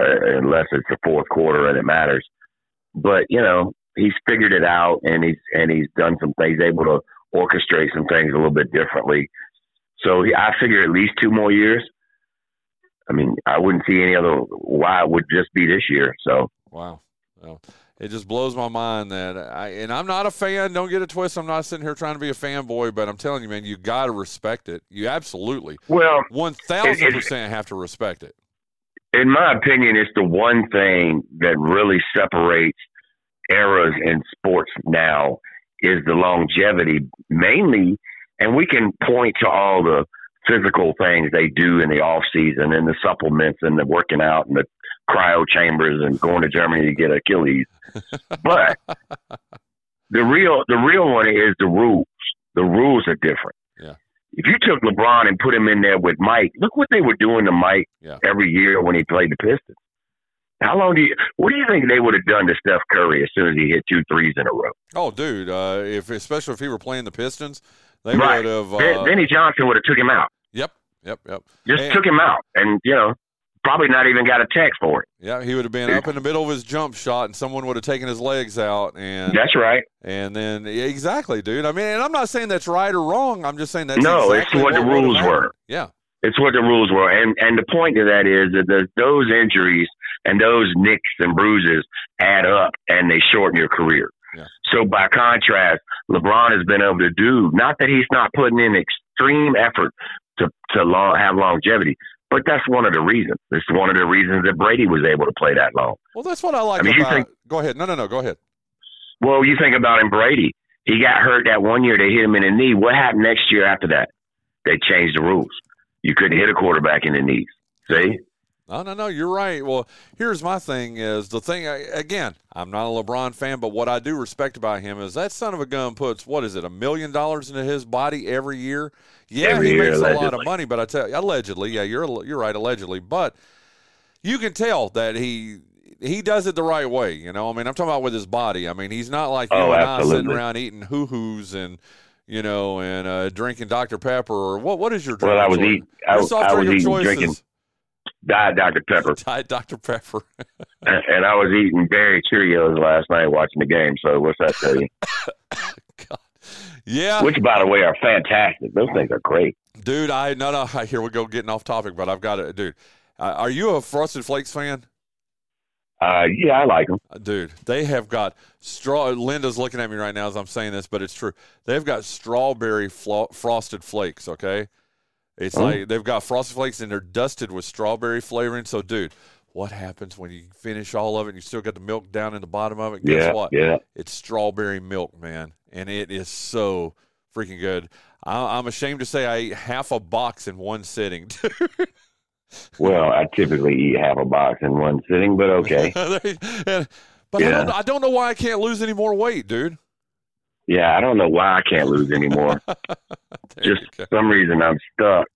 uh, unless it's the fourth quarter and it matters. But you know, he's figured it out, and he's and he's done some things, able to orchestrate some things a little bit differently. So he, I figure at least two more years. I mean, I wouldn't see any other why it would just be this year. So Wow. Well, it just blows my mind that I and I'm not a fan. Don't get it twisted. I'm not sitting here trying to be a fanboy, but I'm telling you, man, you got to respect it. You absolutely well, one thousand percent have to respect it. in my opinion, it's the one thing that really separates eras in sports now is the longevity, mainly, and we can point to all the physical things they do in the off season and the supplements and the working out and the cryo chambers and going to Germany to get Achilles. but the real the real one is the rules. The rules are different. Yeah. If you took LeBron and put him in there with Mike, look what they were doing to Mike Yeah. every year when he played the Pistons. How long do you? What do you think they would have done to Steph Curry as soon as he hit two threes in a row? Oh, dude, uh, if especially if he were playing the Pistons, they right. would have. Uh, Benny Johnson would have took him out. yep, yep, yep. Just And- took him out, and you know, probably not even got a text for it. Yeah, he would have been up in the middle of his jump shot, and someone would have taken his legs out, and That's right. and then exactly, dude. I mean, and I'm not saying that's right or wrong. I'm just saying that's No, it's exactly what the rules were. Yeah, It's what the rules were, and and the point of that is that the, those injuries and those nicks and bruises add up, and they shorten your career. So by contrast, LeBron has been able to do not that he's not putting in extreme effort to to long, have longevity, but that's one of the reasons. It's one of the reasons that Brady was able to play that long. well, that's what I like I mean, you think- go ahead. No, no, no. Go ahead. Well, you think about him, Brady. He got hurt that one year. They hit him in the knee. What happened next year after that? They changed the rules. You couldn't hit a quarterback in the knees. See? No, no, no. You're right. Well, here's my thing: is the thing again. I'm not a LeBron fan, but what I do respect about him is that son of a gun puts what is it, a million dollars into his body every year. Yeah, Every he year, makes a lot of money, but I tell you, allegedly, yeah, you're you're right, allegedly, but you can tell that he he does it the right way. You know, I mean, I'm talking about with his body. I mean, he's not like you Oh, and I sitting around eating hoo hoos and you know and uh, drinking Dr Pepper or what? What is your drink? Well, I was eating. I, Your was- soft I was eating, choice drinking Diet Dr Pepper, Diet Dr Pepper. and, and I was eating berry Cheerios last night watching the game. So what's that tell you? God. Yeah, Which, by the way, are fantastic. Those things are great. dude. I no no. Here we go, getting off topic, but I've got it, dude. Uh, are you a Frosted Flakes fan? Uh, yeah, I like them. Uh, Dude, they have got straw. Linda's looking at me right now as I'm saying this, but it's true. They've got strawberry flo- frosted flakes. Okay, it's Oh. like they've got frosted flakes and they're dusted with strawberry flavoring. So, dude, what happens when you finish all of it and you still got the milk down in the bottom of it? Guess Yeah, what? yeah. It's strawberry milk, man, and it is so freaking good. I, I'm ashamed to say I ate half a box in one sitting. Well, I typically eat half a box in one sitting, but okay. But I, don't, I don't know why I can't lose any more weight, dude. Yeah, I don't know why I can't lose anymore. Just for some reason I'm stuck.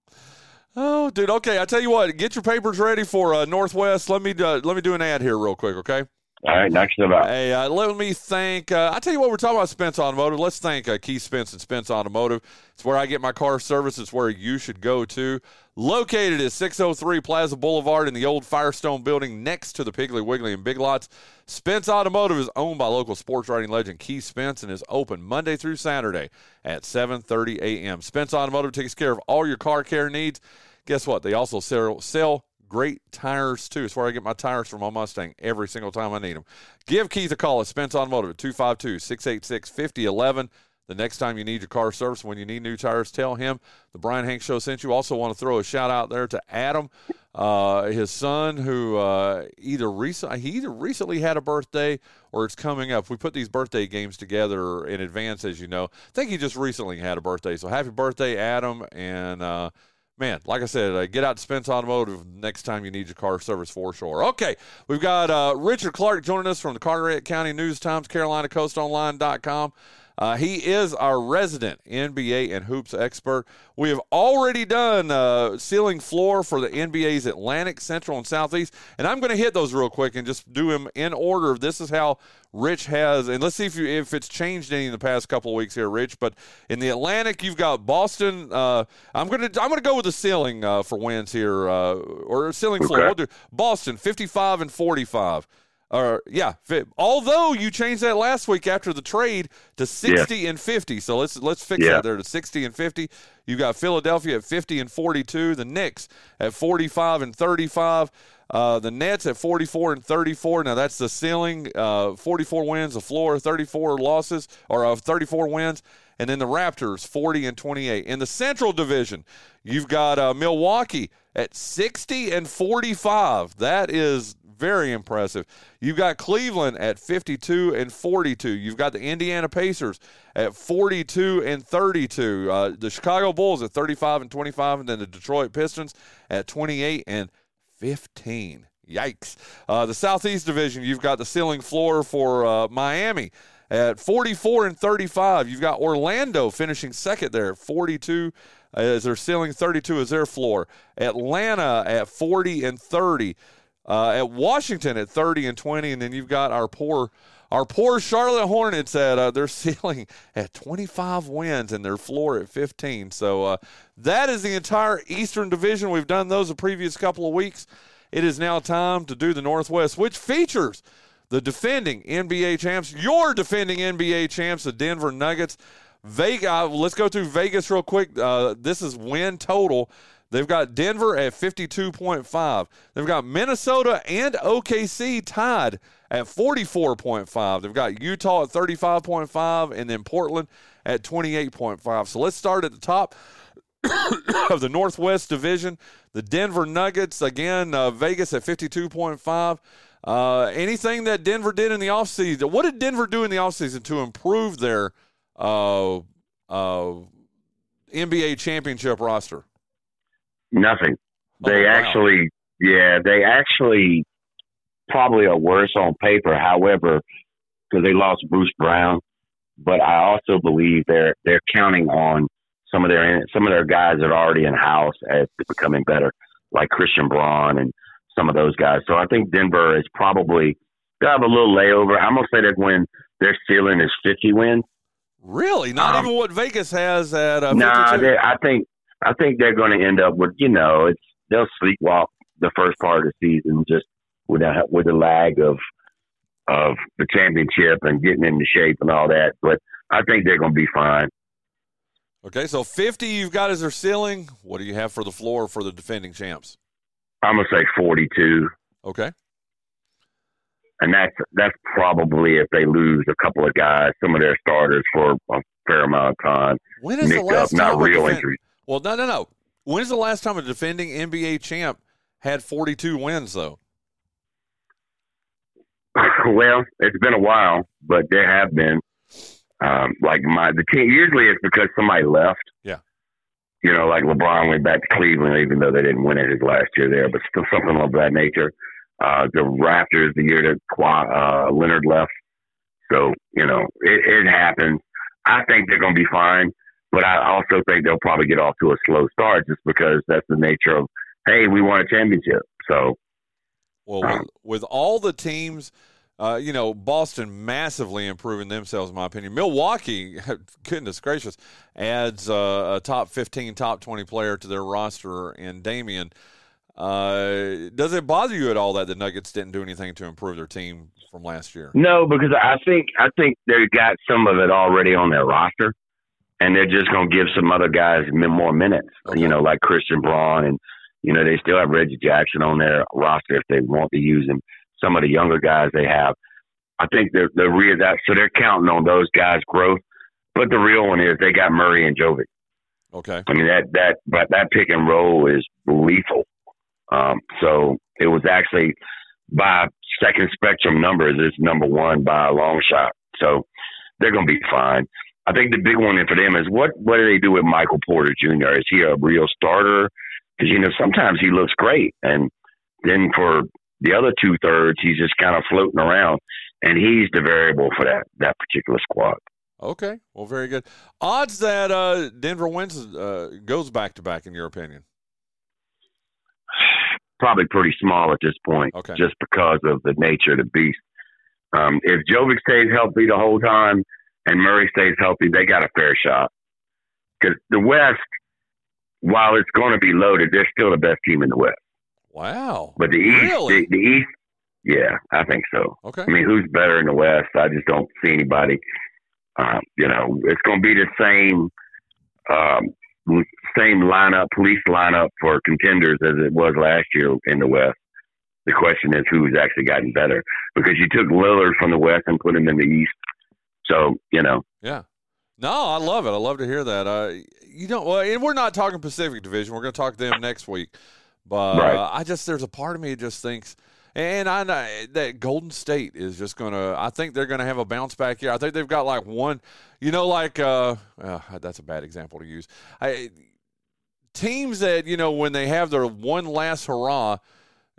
Oh, dude. Okay, I tell you what. Get your papers ready for uh, Northwest. Let me uh, let me do an ad here real quick, okay? All right, knock yourself out. Hey, uh, let me thank. Uh, I tell you what, we're talking about Spence Automotive. Let's thank uh, Keith Spence and Spence Automotive. It's where I get my car service. It's where you should go to. Located at 603 Plaza Boulevard in the old Firestone building next to the Piggly Wiggly and Big Lots. Spence Automotive is owned by local sports writing legend Keith Spence and is open Monday through Saturday at 7:30 a.m. Spence Automotive takes care of all your car care needs. Guess what? They also sell, sell great tires too. It's where I get my tires for my Mustang every single time I need them. Give Keith a call at Spence Automotive at 252 686 5011. The next time you need your car service, when you need new tires, tell him the Brian Hanks Show sent you. Also, want to throw a shout out there to Adam, uh, his son, who uh, either recently he either recently had a birthday or it's coming up. We put these birthday games together in advance, as you know. I think he just recently had a birthday. So happy birthday, Adam, and uh, man, like I said, uh, get out to Spence Automotive next time you need your car service for sure. Okay, we've got uh, Richard Clark joining us from the Carteret County News Times, CarolinaCoastOnline.com. Uh, he is our resident NBA and hoops expert. We have already done uh, ceiling floor for the NBA's Atlantic, Central, and Southeast, and I'm going to hit those real quick and just do them in order. This is how Rich has, and let's see if you if it's changed any in the past couple of weeks here, Rich. But in the Atlantic, you've got Boston. Uh, I'm gonna I'm gonna go with the ceiling uh, for wins here, uh, or ceiling floor. We'll do Boston 55 and 45 or yeah, although you changed that last week after the trade to 60 yeah. and 50. So let's let's fix yeah. that there to 60 and 50. You got Philadelphia at 50 and 42, the Knicks at 45 and 35. Uh, the Nets at 44 and 34. Now that's the ceiling. Uh, 44 wins, the floor, 34 losses, or uh, 34 wins. And then the Raptors 40 and 28. In the Central Division, you've got uh, Milwaukee at 60 and 45. That is very impressive. You've got Cleveland at 52 and 42. You've got the Indiana Pacers at 42 and 32. Uh, the Chicago Bulls at 35 and 25, and then the Detroit Pistons at 28 and 15. Yikes. Uh, the Southeast Division, you've got the ceiling floor for uh, Miami at 44 and 35. You've got Orlando finishing second there, 42 as their ceiling, 32 is their floor. Atlanta at 40 and 30. Uh, at Washington at 30 and 20, and then you've got our poor our poor Charlotte Hornets at uh, their ceiling at 25 wins and their floor at 15. So uh, that is the entire Eastern Division. We've done those the previous couple of weeks. It is now time to do the Northwest, which features the defending NBA champs, your defending NBA champs, the Denver Nuggets. Vegas. Uh, let's go through Vegas real quick. Uh, this is win total. They've got Denver at 52.5. They've got Minnesota and OKC tied at 44.5. They've got Utah at 35.5 and then Portland at 28.5. So let's start at the top of the Northwest Division. The Denver Nuggets, again, uh, Vegas at 52.5. Uh, anything that Denver did in the offseason, what did Denver do in the offseason to improve their uh, uh NBA championship roster? Nothing. Oh, they wow. actually, yeah, they actually probably are worse on paper. However, because they lost Bruce Brown, but I also believe they're they're counting on some of their some of their guys that are already in house as becoming better, like Christian Braun and some of those guys. So I think Denver is probably they have a little layover. I'm gonna say that when their ceiling is 50 wins. Really, not Um, even what Vegas has at uh, No, 52? they, I think I think they're going to end up with you know it's they'll sleepwalk the first part of the season just with a with a lag of of the championship and getting into shape and all that. But I think they're going to be fine. Okay, so 50 you've got as their ceiling. What do you have for the floor for the defending champs? I'm going to say 42, Okay. and that's that's probably if they lose a couple of guys, some of their starters for a fair amount of time. When is the last up, not time a real defend- injuries. Well, no, no, no. When is the last time a defending NBA champ had 42 wins, though? well, it's been a while, but there have been. Um, like my the team usually it's because somebody left. Yeah. You know, like LeBron went back to Cleveland, even though they didn't win it his last year there, but still something of that nature. Uh, the Raptors, the year that Kawhi, uh, Leonard left. So you know, it, it happens. I think they're going to be fine, but I also think they'll probably get off to a slow start just because that's the nature of hey, we won a championship. So Well, with, with all the teams, uh, you know, Boston massively improving themselves, in my opinion. Milwaukee, goodness gracious, adds uh, a top 15, top 20 player to their roster in Damian. Uh, does it bother you at all that the Nuggets didn't do anything to improve their team from last year? No, because I think I think they got some of it already on their roster, and they're just going to give some other guys more minutes. You know, like Christian Braun, and you know they still have Reggie Jackson on their roster if they want to use him. Some of the younger guys they have, I think they're the real that so they're counting on those guys' growth. But the real one is they got Murray and Jokic. Okay. I mean that that but that pick and roll is lethal. Um, so it was actually by second spectrum numbers, it's number one by a long shot. So they're going to be fine. I think the big one for them is what what do they do with Michael Porter Jr. Is he a real starter? because you know sometimes he looks great, and then for the other two thirds, he's just kind of floating around, and he's the variable for that that particular squad. Okay, well, very good. Odds that uh, Denver wins uh, goes back to back, in your opinion? Probably pretty small at this point, Okay. just because of the nature of the beast. Um, if Jokic stays healthy the whole time and Murray stays healthy, they got a fair shot. Because the West, while it's going to be loaded, they're still the best team in the West. Wow. But the East, Really? the, the East, yeah, I think so. Okay. I mean, who's better in the West? I just don't see anybody. Um, you know, it's going to be the same, um, same lineup, police lineup for contenders as it was last year in the West. The question is who's actually gotten better because you took Lillard from the West and put him in the East. So you know, Yeah. No, I love it. I love to hear that. Uh, you know, well, and we're not talking Pacific Division. We're going to talk to them next week. But Right. uh, I just there's a part of me that just thinks, and I know that Golden State is just going to. I think they're going to have a bounce back here. I think they've got like one, you know, like uh, uh, that's a bad example to use. I, teams that you know when they have their one last hurrah.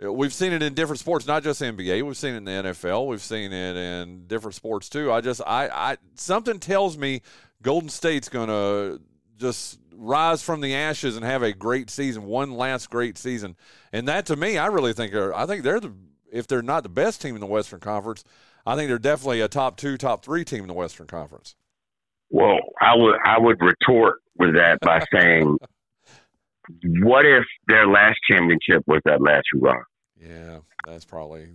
We've seen it in different sports, not just NBA. We've seen it in the NFL. We've seen it in different sports too. I just, I, I, something tells me Golden State's going to just rise from the ashes and have a great season, one last great season. And that to me, I really think are, I think they're the, if they're not the best team in the Western Conference, I think they're definitely a top two, top three team in the Western Conference. Well, I would I would retort with that by saying, what if their last championship was that last hurrah? Yeah, that's probably,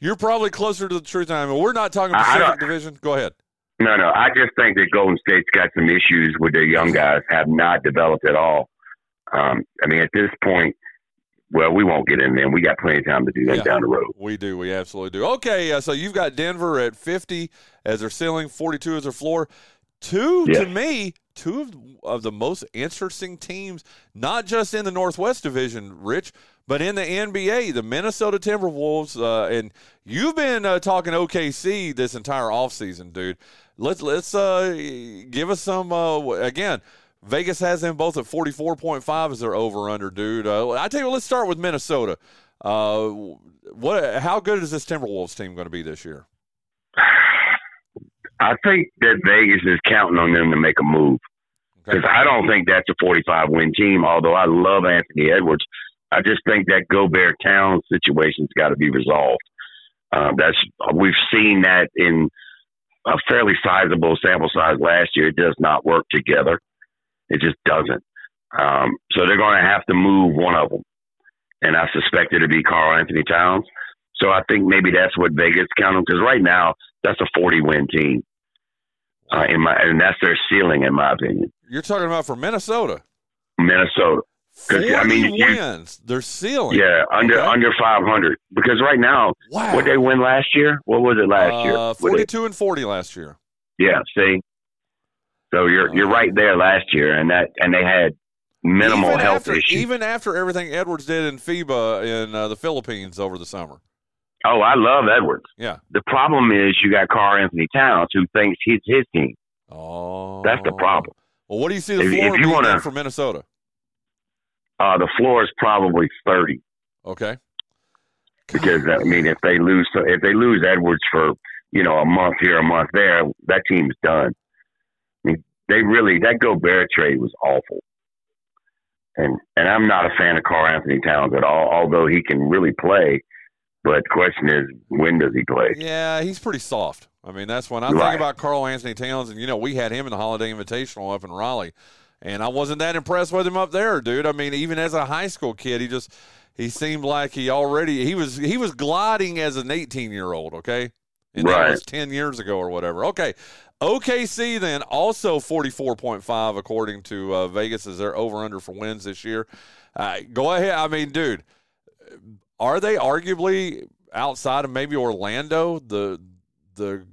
you're probably closer to the truth than I am. We're not talking Pacific Division. Go ahead. No, no. I just think that Golden State's got some issues with their young guys have not developed at all. Um, I mean, at this point, well, we won't get in there. We got plenty of time to do that Yeah. down the road. We do. We absolutely do. Okay, uh, so you've got Denver at 50 as their ceiling, 42 as their floor. Two, Yes. to me, two of, of the most interesting teams, not just in the Northwest Division, Rich, but in the NBA, the Minnesota Timberwolves. Uh, and you've been uh, talking OKC this entire offseason, dude. Let's let's uh, give us some uh, again. Vegas has them both at forty four point five as their over under, dude. Uh, I tell you, what, let's start with Minnesota. Uh, what? How good is this Timberwolves team going to be this year? I think that Vegas is counting on them to make a move Okay. because I don't think that's a 45 win team. Although I love Anthony Edwards, I just think that Gobert Town situation's got to be resolved. Uh, that's we've seen that in a fairly sizable sample size last year. It does not work together. It just doesn't. Um, so they're going to have to move one of them, and I suspect it to be Karl-Anthony Towns. So I think maybe that's what Vegas count them because right now that's a 40 win team. Uh, in my and that's their ceiling in my opinion. You're talking about for Minnesota. Minnesota. 'Cause, 40 I mean, you- wins. They're ceiling. Yeah, under Okay. under 500 because right now Wow. what they win last year? What was it last year? Uh, they- 42 and 40 last year. yeah, see. So you're you're right there last year, and that and they had minimal health after, issues. Even after everything Edwards did in FIBA in uh, the Philippines over the summer. Oh, I love Edwards. Yeah. The problem is you got Karl-Anthony Towns who thinks he's his team. Oh. That's the problem. Well, what do you see the If- floor if you wanna- for Minnesota? Uh, the floor is probably 30 Okay. because I mean if they lose if they lose Edwards for you know a month here a month there that team's done. I mean, they really that Gobert trade was awful. And and I'm not a fan of Karl-Anthony Towns at all, although he can really play. But the question is, when does he play? Yeah, he's pretty soft. I mean, that's when I Right. think about Karl-Anthony Towns, and you know, we had him in the Holiday Invitational up in Raleigh, and I wasn't that impressed with him up there, dude. I mean, even as a high school kid, he just he seemed like he already he was he was gliding as an 18 year old. Okay, and that Right. was 10 years ago or whatever. Okay. OKC then also 44.5 according to uh, Vegas is their over under for wins this year. Uh, go ahead. I mean, dude, are they arguably outside of maybe Orlando the the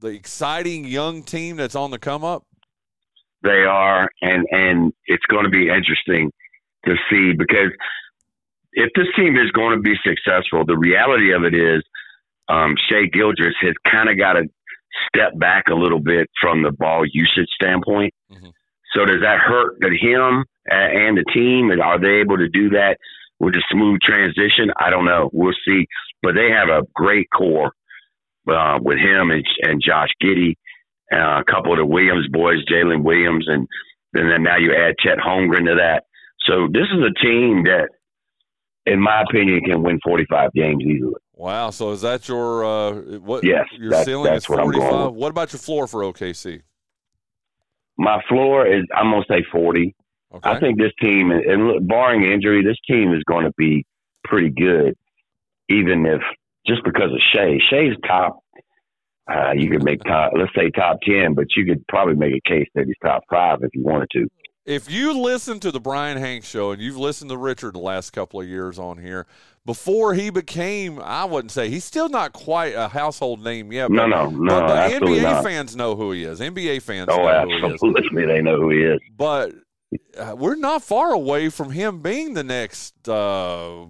the exciting young team that's on the come up? They are, and and it's going to be interesting to see because if this team is going to be successful, the reality of it is um, Shai Gilgeous has kind of got to step back a little bit from the ball usage standpoint. Mhm. So does that hurt that him and the team? And are they able to do that with a smooth transition? I don't know. We'll see. But they have a great core uh, with him and, and Josh Giddey, uh, a couple of the Williams boys, Jalen Williams, and, and then now you add Chet Holmgren to that. So this is a team that, in my opinion, can win 45 games easily. Wow. So is that your uh, what? Yes, Your that's- ceiling is what I'm going 45. with. What about your floor for OKC? My floor is I'm gonna say 40. Okay. I think this team, and look, barring injury, this team is going to be pretty good. Even if just because of Shai, Shai's top. Uh, you could make top, let's say top ten, but you could probably make a case that he's top five if you wanted to. if you listen to the Brian Hanks show and you've listened to Richard the last couple of years on here, before he became, I wouldn't say he's still not quite a household name yet. No, but, no, no, but, but absolutely NBA not. fans know who he is. NBA fans Oh, know who he is. absolutely, they know who he is. But uh, we're not far away from him being the next. Uh,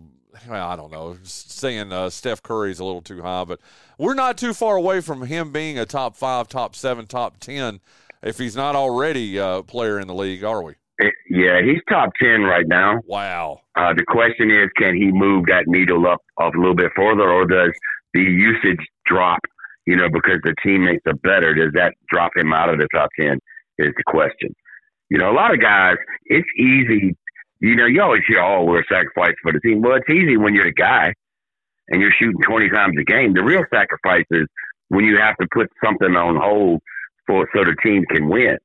I don't know. Saying uh, Steph Curry's a little too high, but we're not too far away from him being a top five, top seven, top ten. If he's not already a player in the league, are we? Eh, Yeah, he's top ten right now. Wow. Uh, the question is, can he move that needle up, up a little bit further, or does the usage drop? You know, because the teammates are better. Does that drop him out of the top ten? Is the question. You know, a lot of guys, it's easy. You know, you always hear, "Oh, we're sacrificing for the team." Well, it's easy when you're the guy and you're shooting 20 times a game. The real sacrifice is when you have to put something on hold for so the team can win.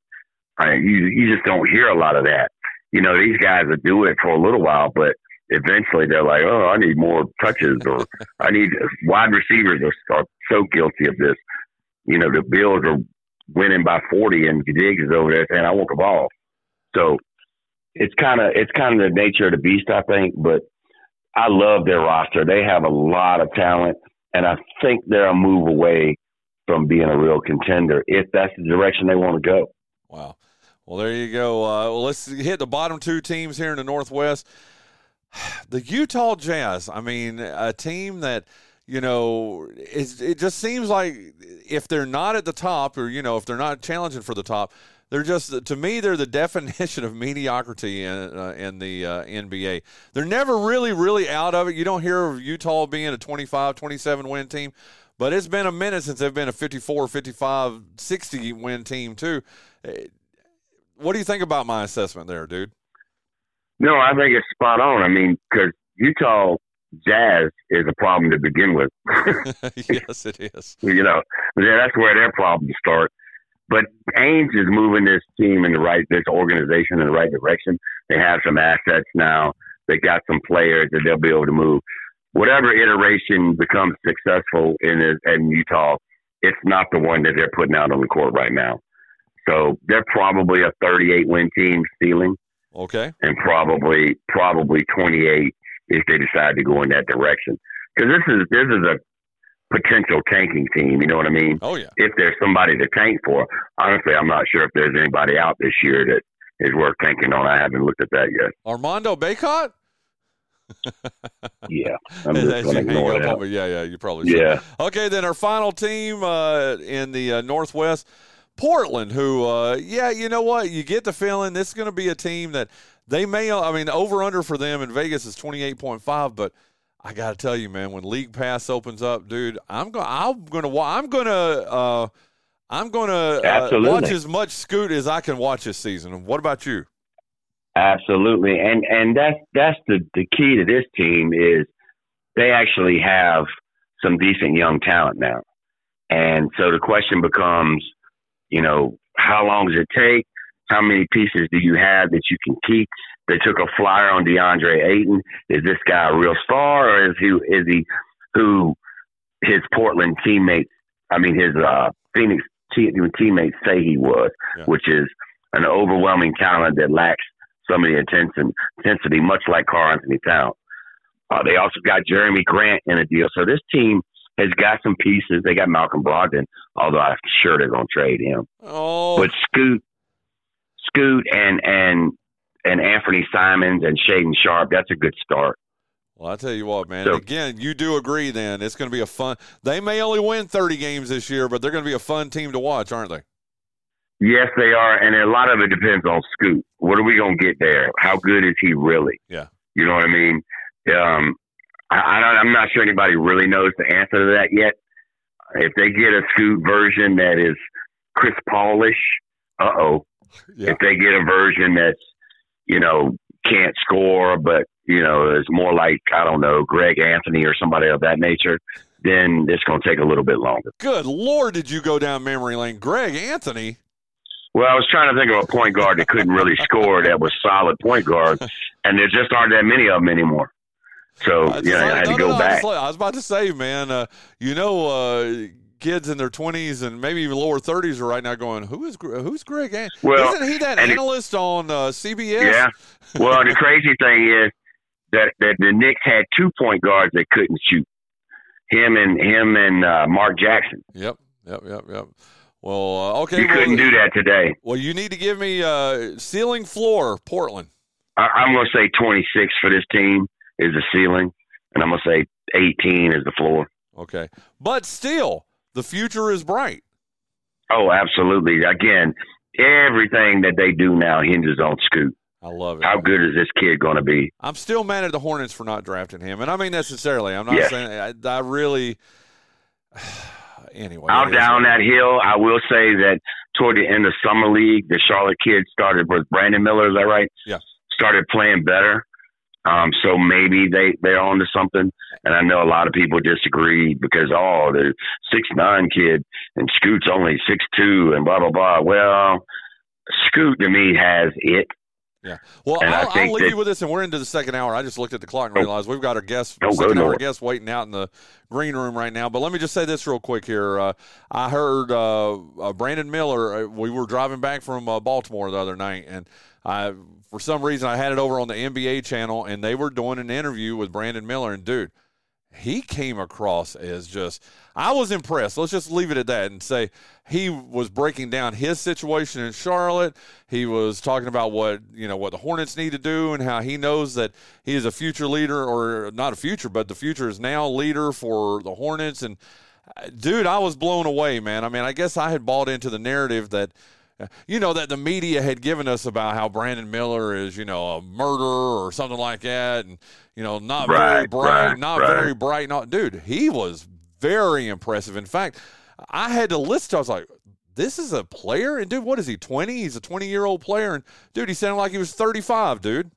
Uh, you you just don't hear a lot of that. You know, these guys will do it for a little while, but eventually they're like, "Oh, I need more touches," or "I need wide receivers are, are so guilty of this." You know, the Bills are winning by 40, and Diggs is over there saying, "I want the ball." So it's kind of it's kind of the nature of the beast, I think. But I love their roster. They have a lot of talent, and I think they're a move away from being a real contender if that's the direction they want to go. Wow. Well, there you go. Uh, well, let's hit the bottom two teams here in the Northwest. The Utah Jazz. I mean, a team that you know it just seems like if they're not at the top, or you know, if they're not challenging for the top, they're just to me they're the definition of mediocrity in uh, in the uh, NBA. They're never really really out of it. You don't hear of Utah being a 25, 27 win team. But it's been a minute since they've been a 54, 55, 60 win team, too. Eh, What do you think about my assessment there, dude? No, I think it's spot on. I mean, because Utah Jazz is a problem to begin with. yes, it is. you know, yeah, that's where their problems start. But Ainge is moving this team in the right, this organization in the right direction. They have some assets now. They got some players that they'll be able to move. Whatever iteration becomes successful in in Utah, it's not the one that they're putting out on the court right now. So they're probably a 38 win team ceiling Okay. and probably probably 28 if they decide to go in that direction. Because this is this is a potential tanking team. You know what I mean? Oh yeah. If there's somebody to tank for, honestly, I'm not sure if there's anybody out this year that is worth tanking on. I haven't looked at that yet. Armando Bacot? Yeah, I'm just going to ignore that. on. Yeah, yeah, you probably should. Yeah. Okay, then our final team uh, in the uh, Northwest, Portland, who, uh, yeah, you know what? You get the feeling this is going to be a team that they may, I mean, over under for them in Vegas is 28.5, but I got to tell you, man, when League Pass opens up, dude, I'm going to, I'm going to, I'm going to, uh, I'm going to uh, watch as much Scoot as I can watch this season. What about you? Absolutely, and and that's that's the the key to this team is they actually have some decent young talent now, and so the question becomes, you know, how long does it take? How many pieces do you have that you can keep? They took a flyer on DeAndre Ayton. Is this guy a real star, or is he is he who his Portland teammates? I mean, his uh, Phoenix te- teammates say he was, Yeah. which is an overwhelming talent that lacks some of the intensity, intensity much like Karl-Anthony Towns. Uh, they also got Jerami Grant in a deal. So this team has got some pieces. They got Malcolm Brogdon, although I'm sure they're going to trade him. Oh, But Scoot, Scoot, and and and Anthony Simons and Shaedon Sharpe, that's a good start. Well, I tell you what, man. So- again, you do agree. Then it's going to be a fun. They may only win thirty games this year, but they're going to be a fun team to watch, aren't they? Yes, they are, and a lot of it depends on Scoot. What are we gonna get there? How good is he really? Yeah. You know what I mean? Um, I, I don't, I'm not sure anybody really knows the answer to that yet. If they get a Scoot version that is Chris Paulish, uh oh. Yeah. If they get a version that's, you know, can't score, but you know is more like I don't know Greg Anthony or somebody of that nature, then it's going to take a little bit longer. Good lord, did you go down memory lane, Greg Anthony? Well, I was trying to think of a point guard that couldn't really score that was solid point guard, and there just aren't that many of them anymore. So yeah, you know, I had no, to go no, no, back. I was, I was about to say, man, uh, you know, uh, kids in their twenties and maybe even lower thirties are right now going, "Who is who's Greg? An- Well, Isn't he that it- analyst on uh, CBS?" Yeah. Well, the crazy thing is that that the Knicks had two point guards that couldn't shoot. Him and him and uh, Mark Jackson. Yep. Yep. Yep. Yep. Well, uh, okay. You well, couldn't do that today. Well, you need to give me uh, ceiling floor Portland. I, I'm going to say 26 for this team is the ceiling, and I'm going to say 18 is the floor. Okay, but still, the future is bright. Oh, absolutely. Again, everything that they do now hinges on Scoot. I love it. How good is this kid going to be? I'm still mad at the Hornets for not drafting him, and I mean necessarily. I'm not saying I, I really. anyway, is down that hill, I will say that toward the end of summer league, the Charlotte kids started with Brandon Miller. Is that right? Yeah. Started playing better. Um, so maybe they they're on to something. And I know a lot of people disagree because oh, the six nine kid and Scoot's only six two and blah blah blah. Well, Scoot to me has it. Yeah. Well, And I'll, I'll leave that- you with this, and we're into the second hour. I just looked at the clock and Oh. realized we've got our guest, Oh, second hour guest waiting out in the green room right now. But let me just say this real quick here. Uh, I heard uh, uh, Brandon Miller. Uh, we were driving back from uh, Baltimore the other night, and I, for some reason, I had it over on the NBA channel, and they were doing an interview with Brandon Miller. And dude, he came across as just I was impressed. Let's just leave it at that and say he was breaking down his situation in Charlotte. He was talking about what, you know, what the Hornets need to do and how he knows that he is a future leader or not a future, but the future is now leader for the Hornets and uh, dude, I was blown away, man. I mean, I guess I had bought into the narrative that you know that the media had given us about how Brandon Miller is, you know, a murderer or something like that, and you know, not very bright, right, not right. very bright. Not, dude, he was very impressive. In fact, I had to listen. I was like, this is a player, and dude, what is he? Twenty? He's a twenty-year-old player, and dude, he sounded like he was thirty-five, dude.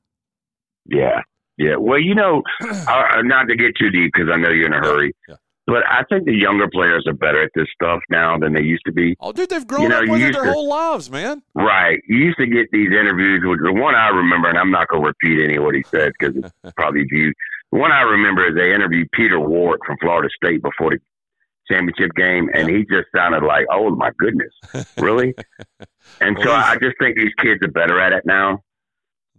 Yeah, yeah. Well, you know, uh, not to get too deep because I know you're in a hurry. Yeah. But I think the younger players are better at this stuff now than they used to be. Oh, dude, they've grown You know, up with it their to- whole lives, man. Right. You used to get these interviews with the one I remember, and I'm not going to repeat any of what he said because it's probably viewed. The one I remember is they interviewed Peter Ward from Florida State before the championship game, and he just sounded like, oh my goodness, really? and Well, so I just think these kids are better at it now.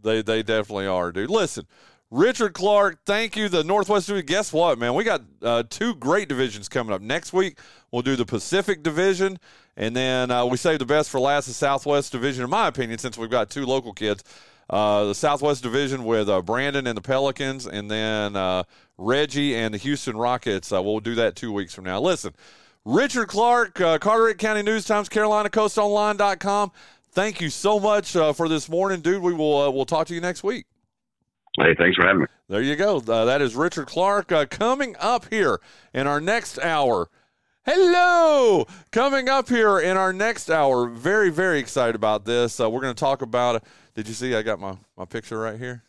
They they definitely are, dude. Listen, Richard Clark, thank you. The Northwest Division. Guess what, man? We got uh, two great divisions coming up next week. We'll do the Pacific Division, and then uh, we save the best for last. The Southwest Division, in my opinion, since we've got two local kids. Uh, the Southwest Division with uh, Brandon and the Pelicans, and then uh, Reggie and the Houston Rockets. Uh, we'll do that two weeks from now. Listen, Richard Clark, Carteret County News Times, CarolinaCoastOnline.com. Thank you so much for this morning, dude. We will we'll talk to you next week. Hey, thanks for having me. There you go. Uh, that is Richard Clark uh, coming up here in our next hour. Hello, coming up here in our next hour. Very, very excited about this. Uh, we're going to talk about. Did you see? I got my my picture right here.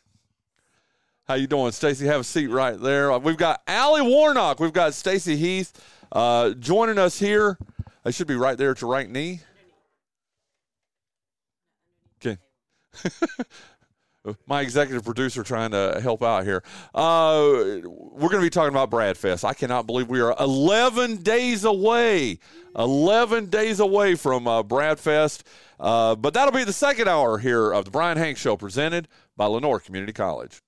How you doing, Stacy? Have a seat right there. Uh, We've got Allie Warnock. We've got Stacy Heath uh, joining us here. I should be right there at your right knee. Okay. my executive producer trying to help out here. Uh, we're going to be talking about Bradfest. I cannot believe we are 11 days away. 11 days away from uh, Brad Fest. Uh, but that'll be the second hour here of the Brian Hank Show presented by Lenoir Community College.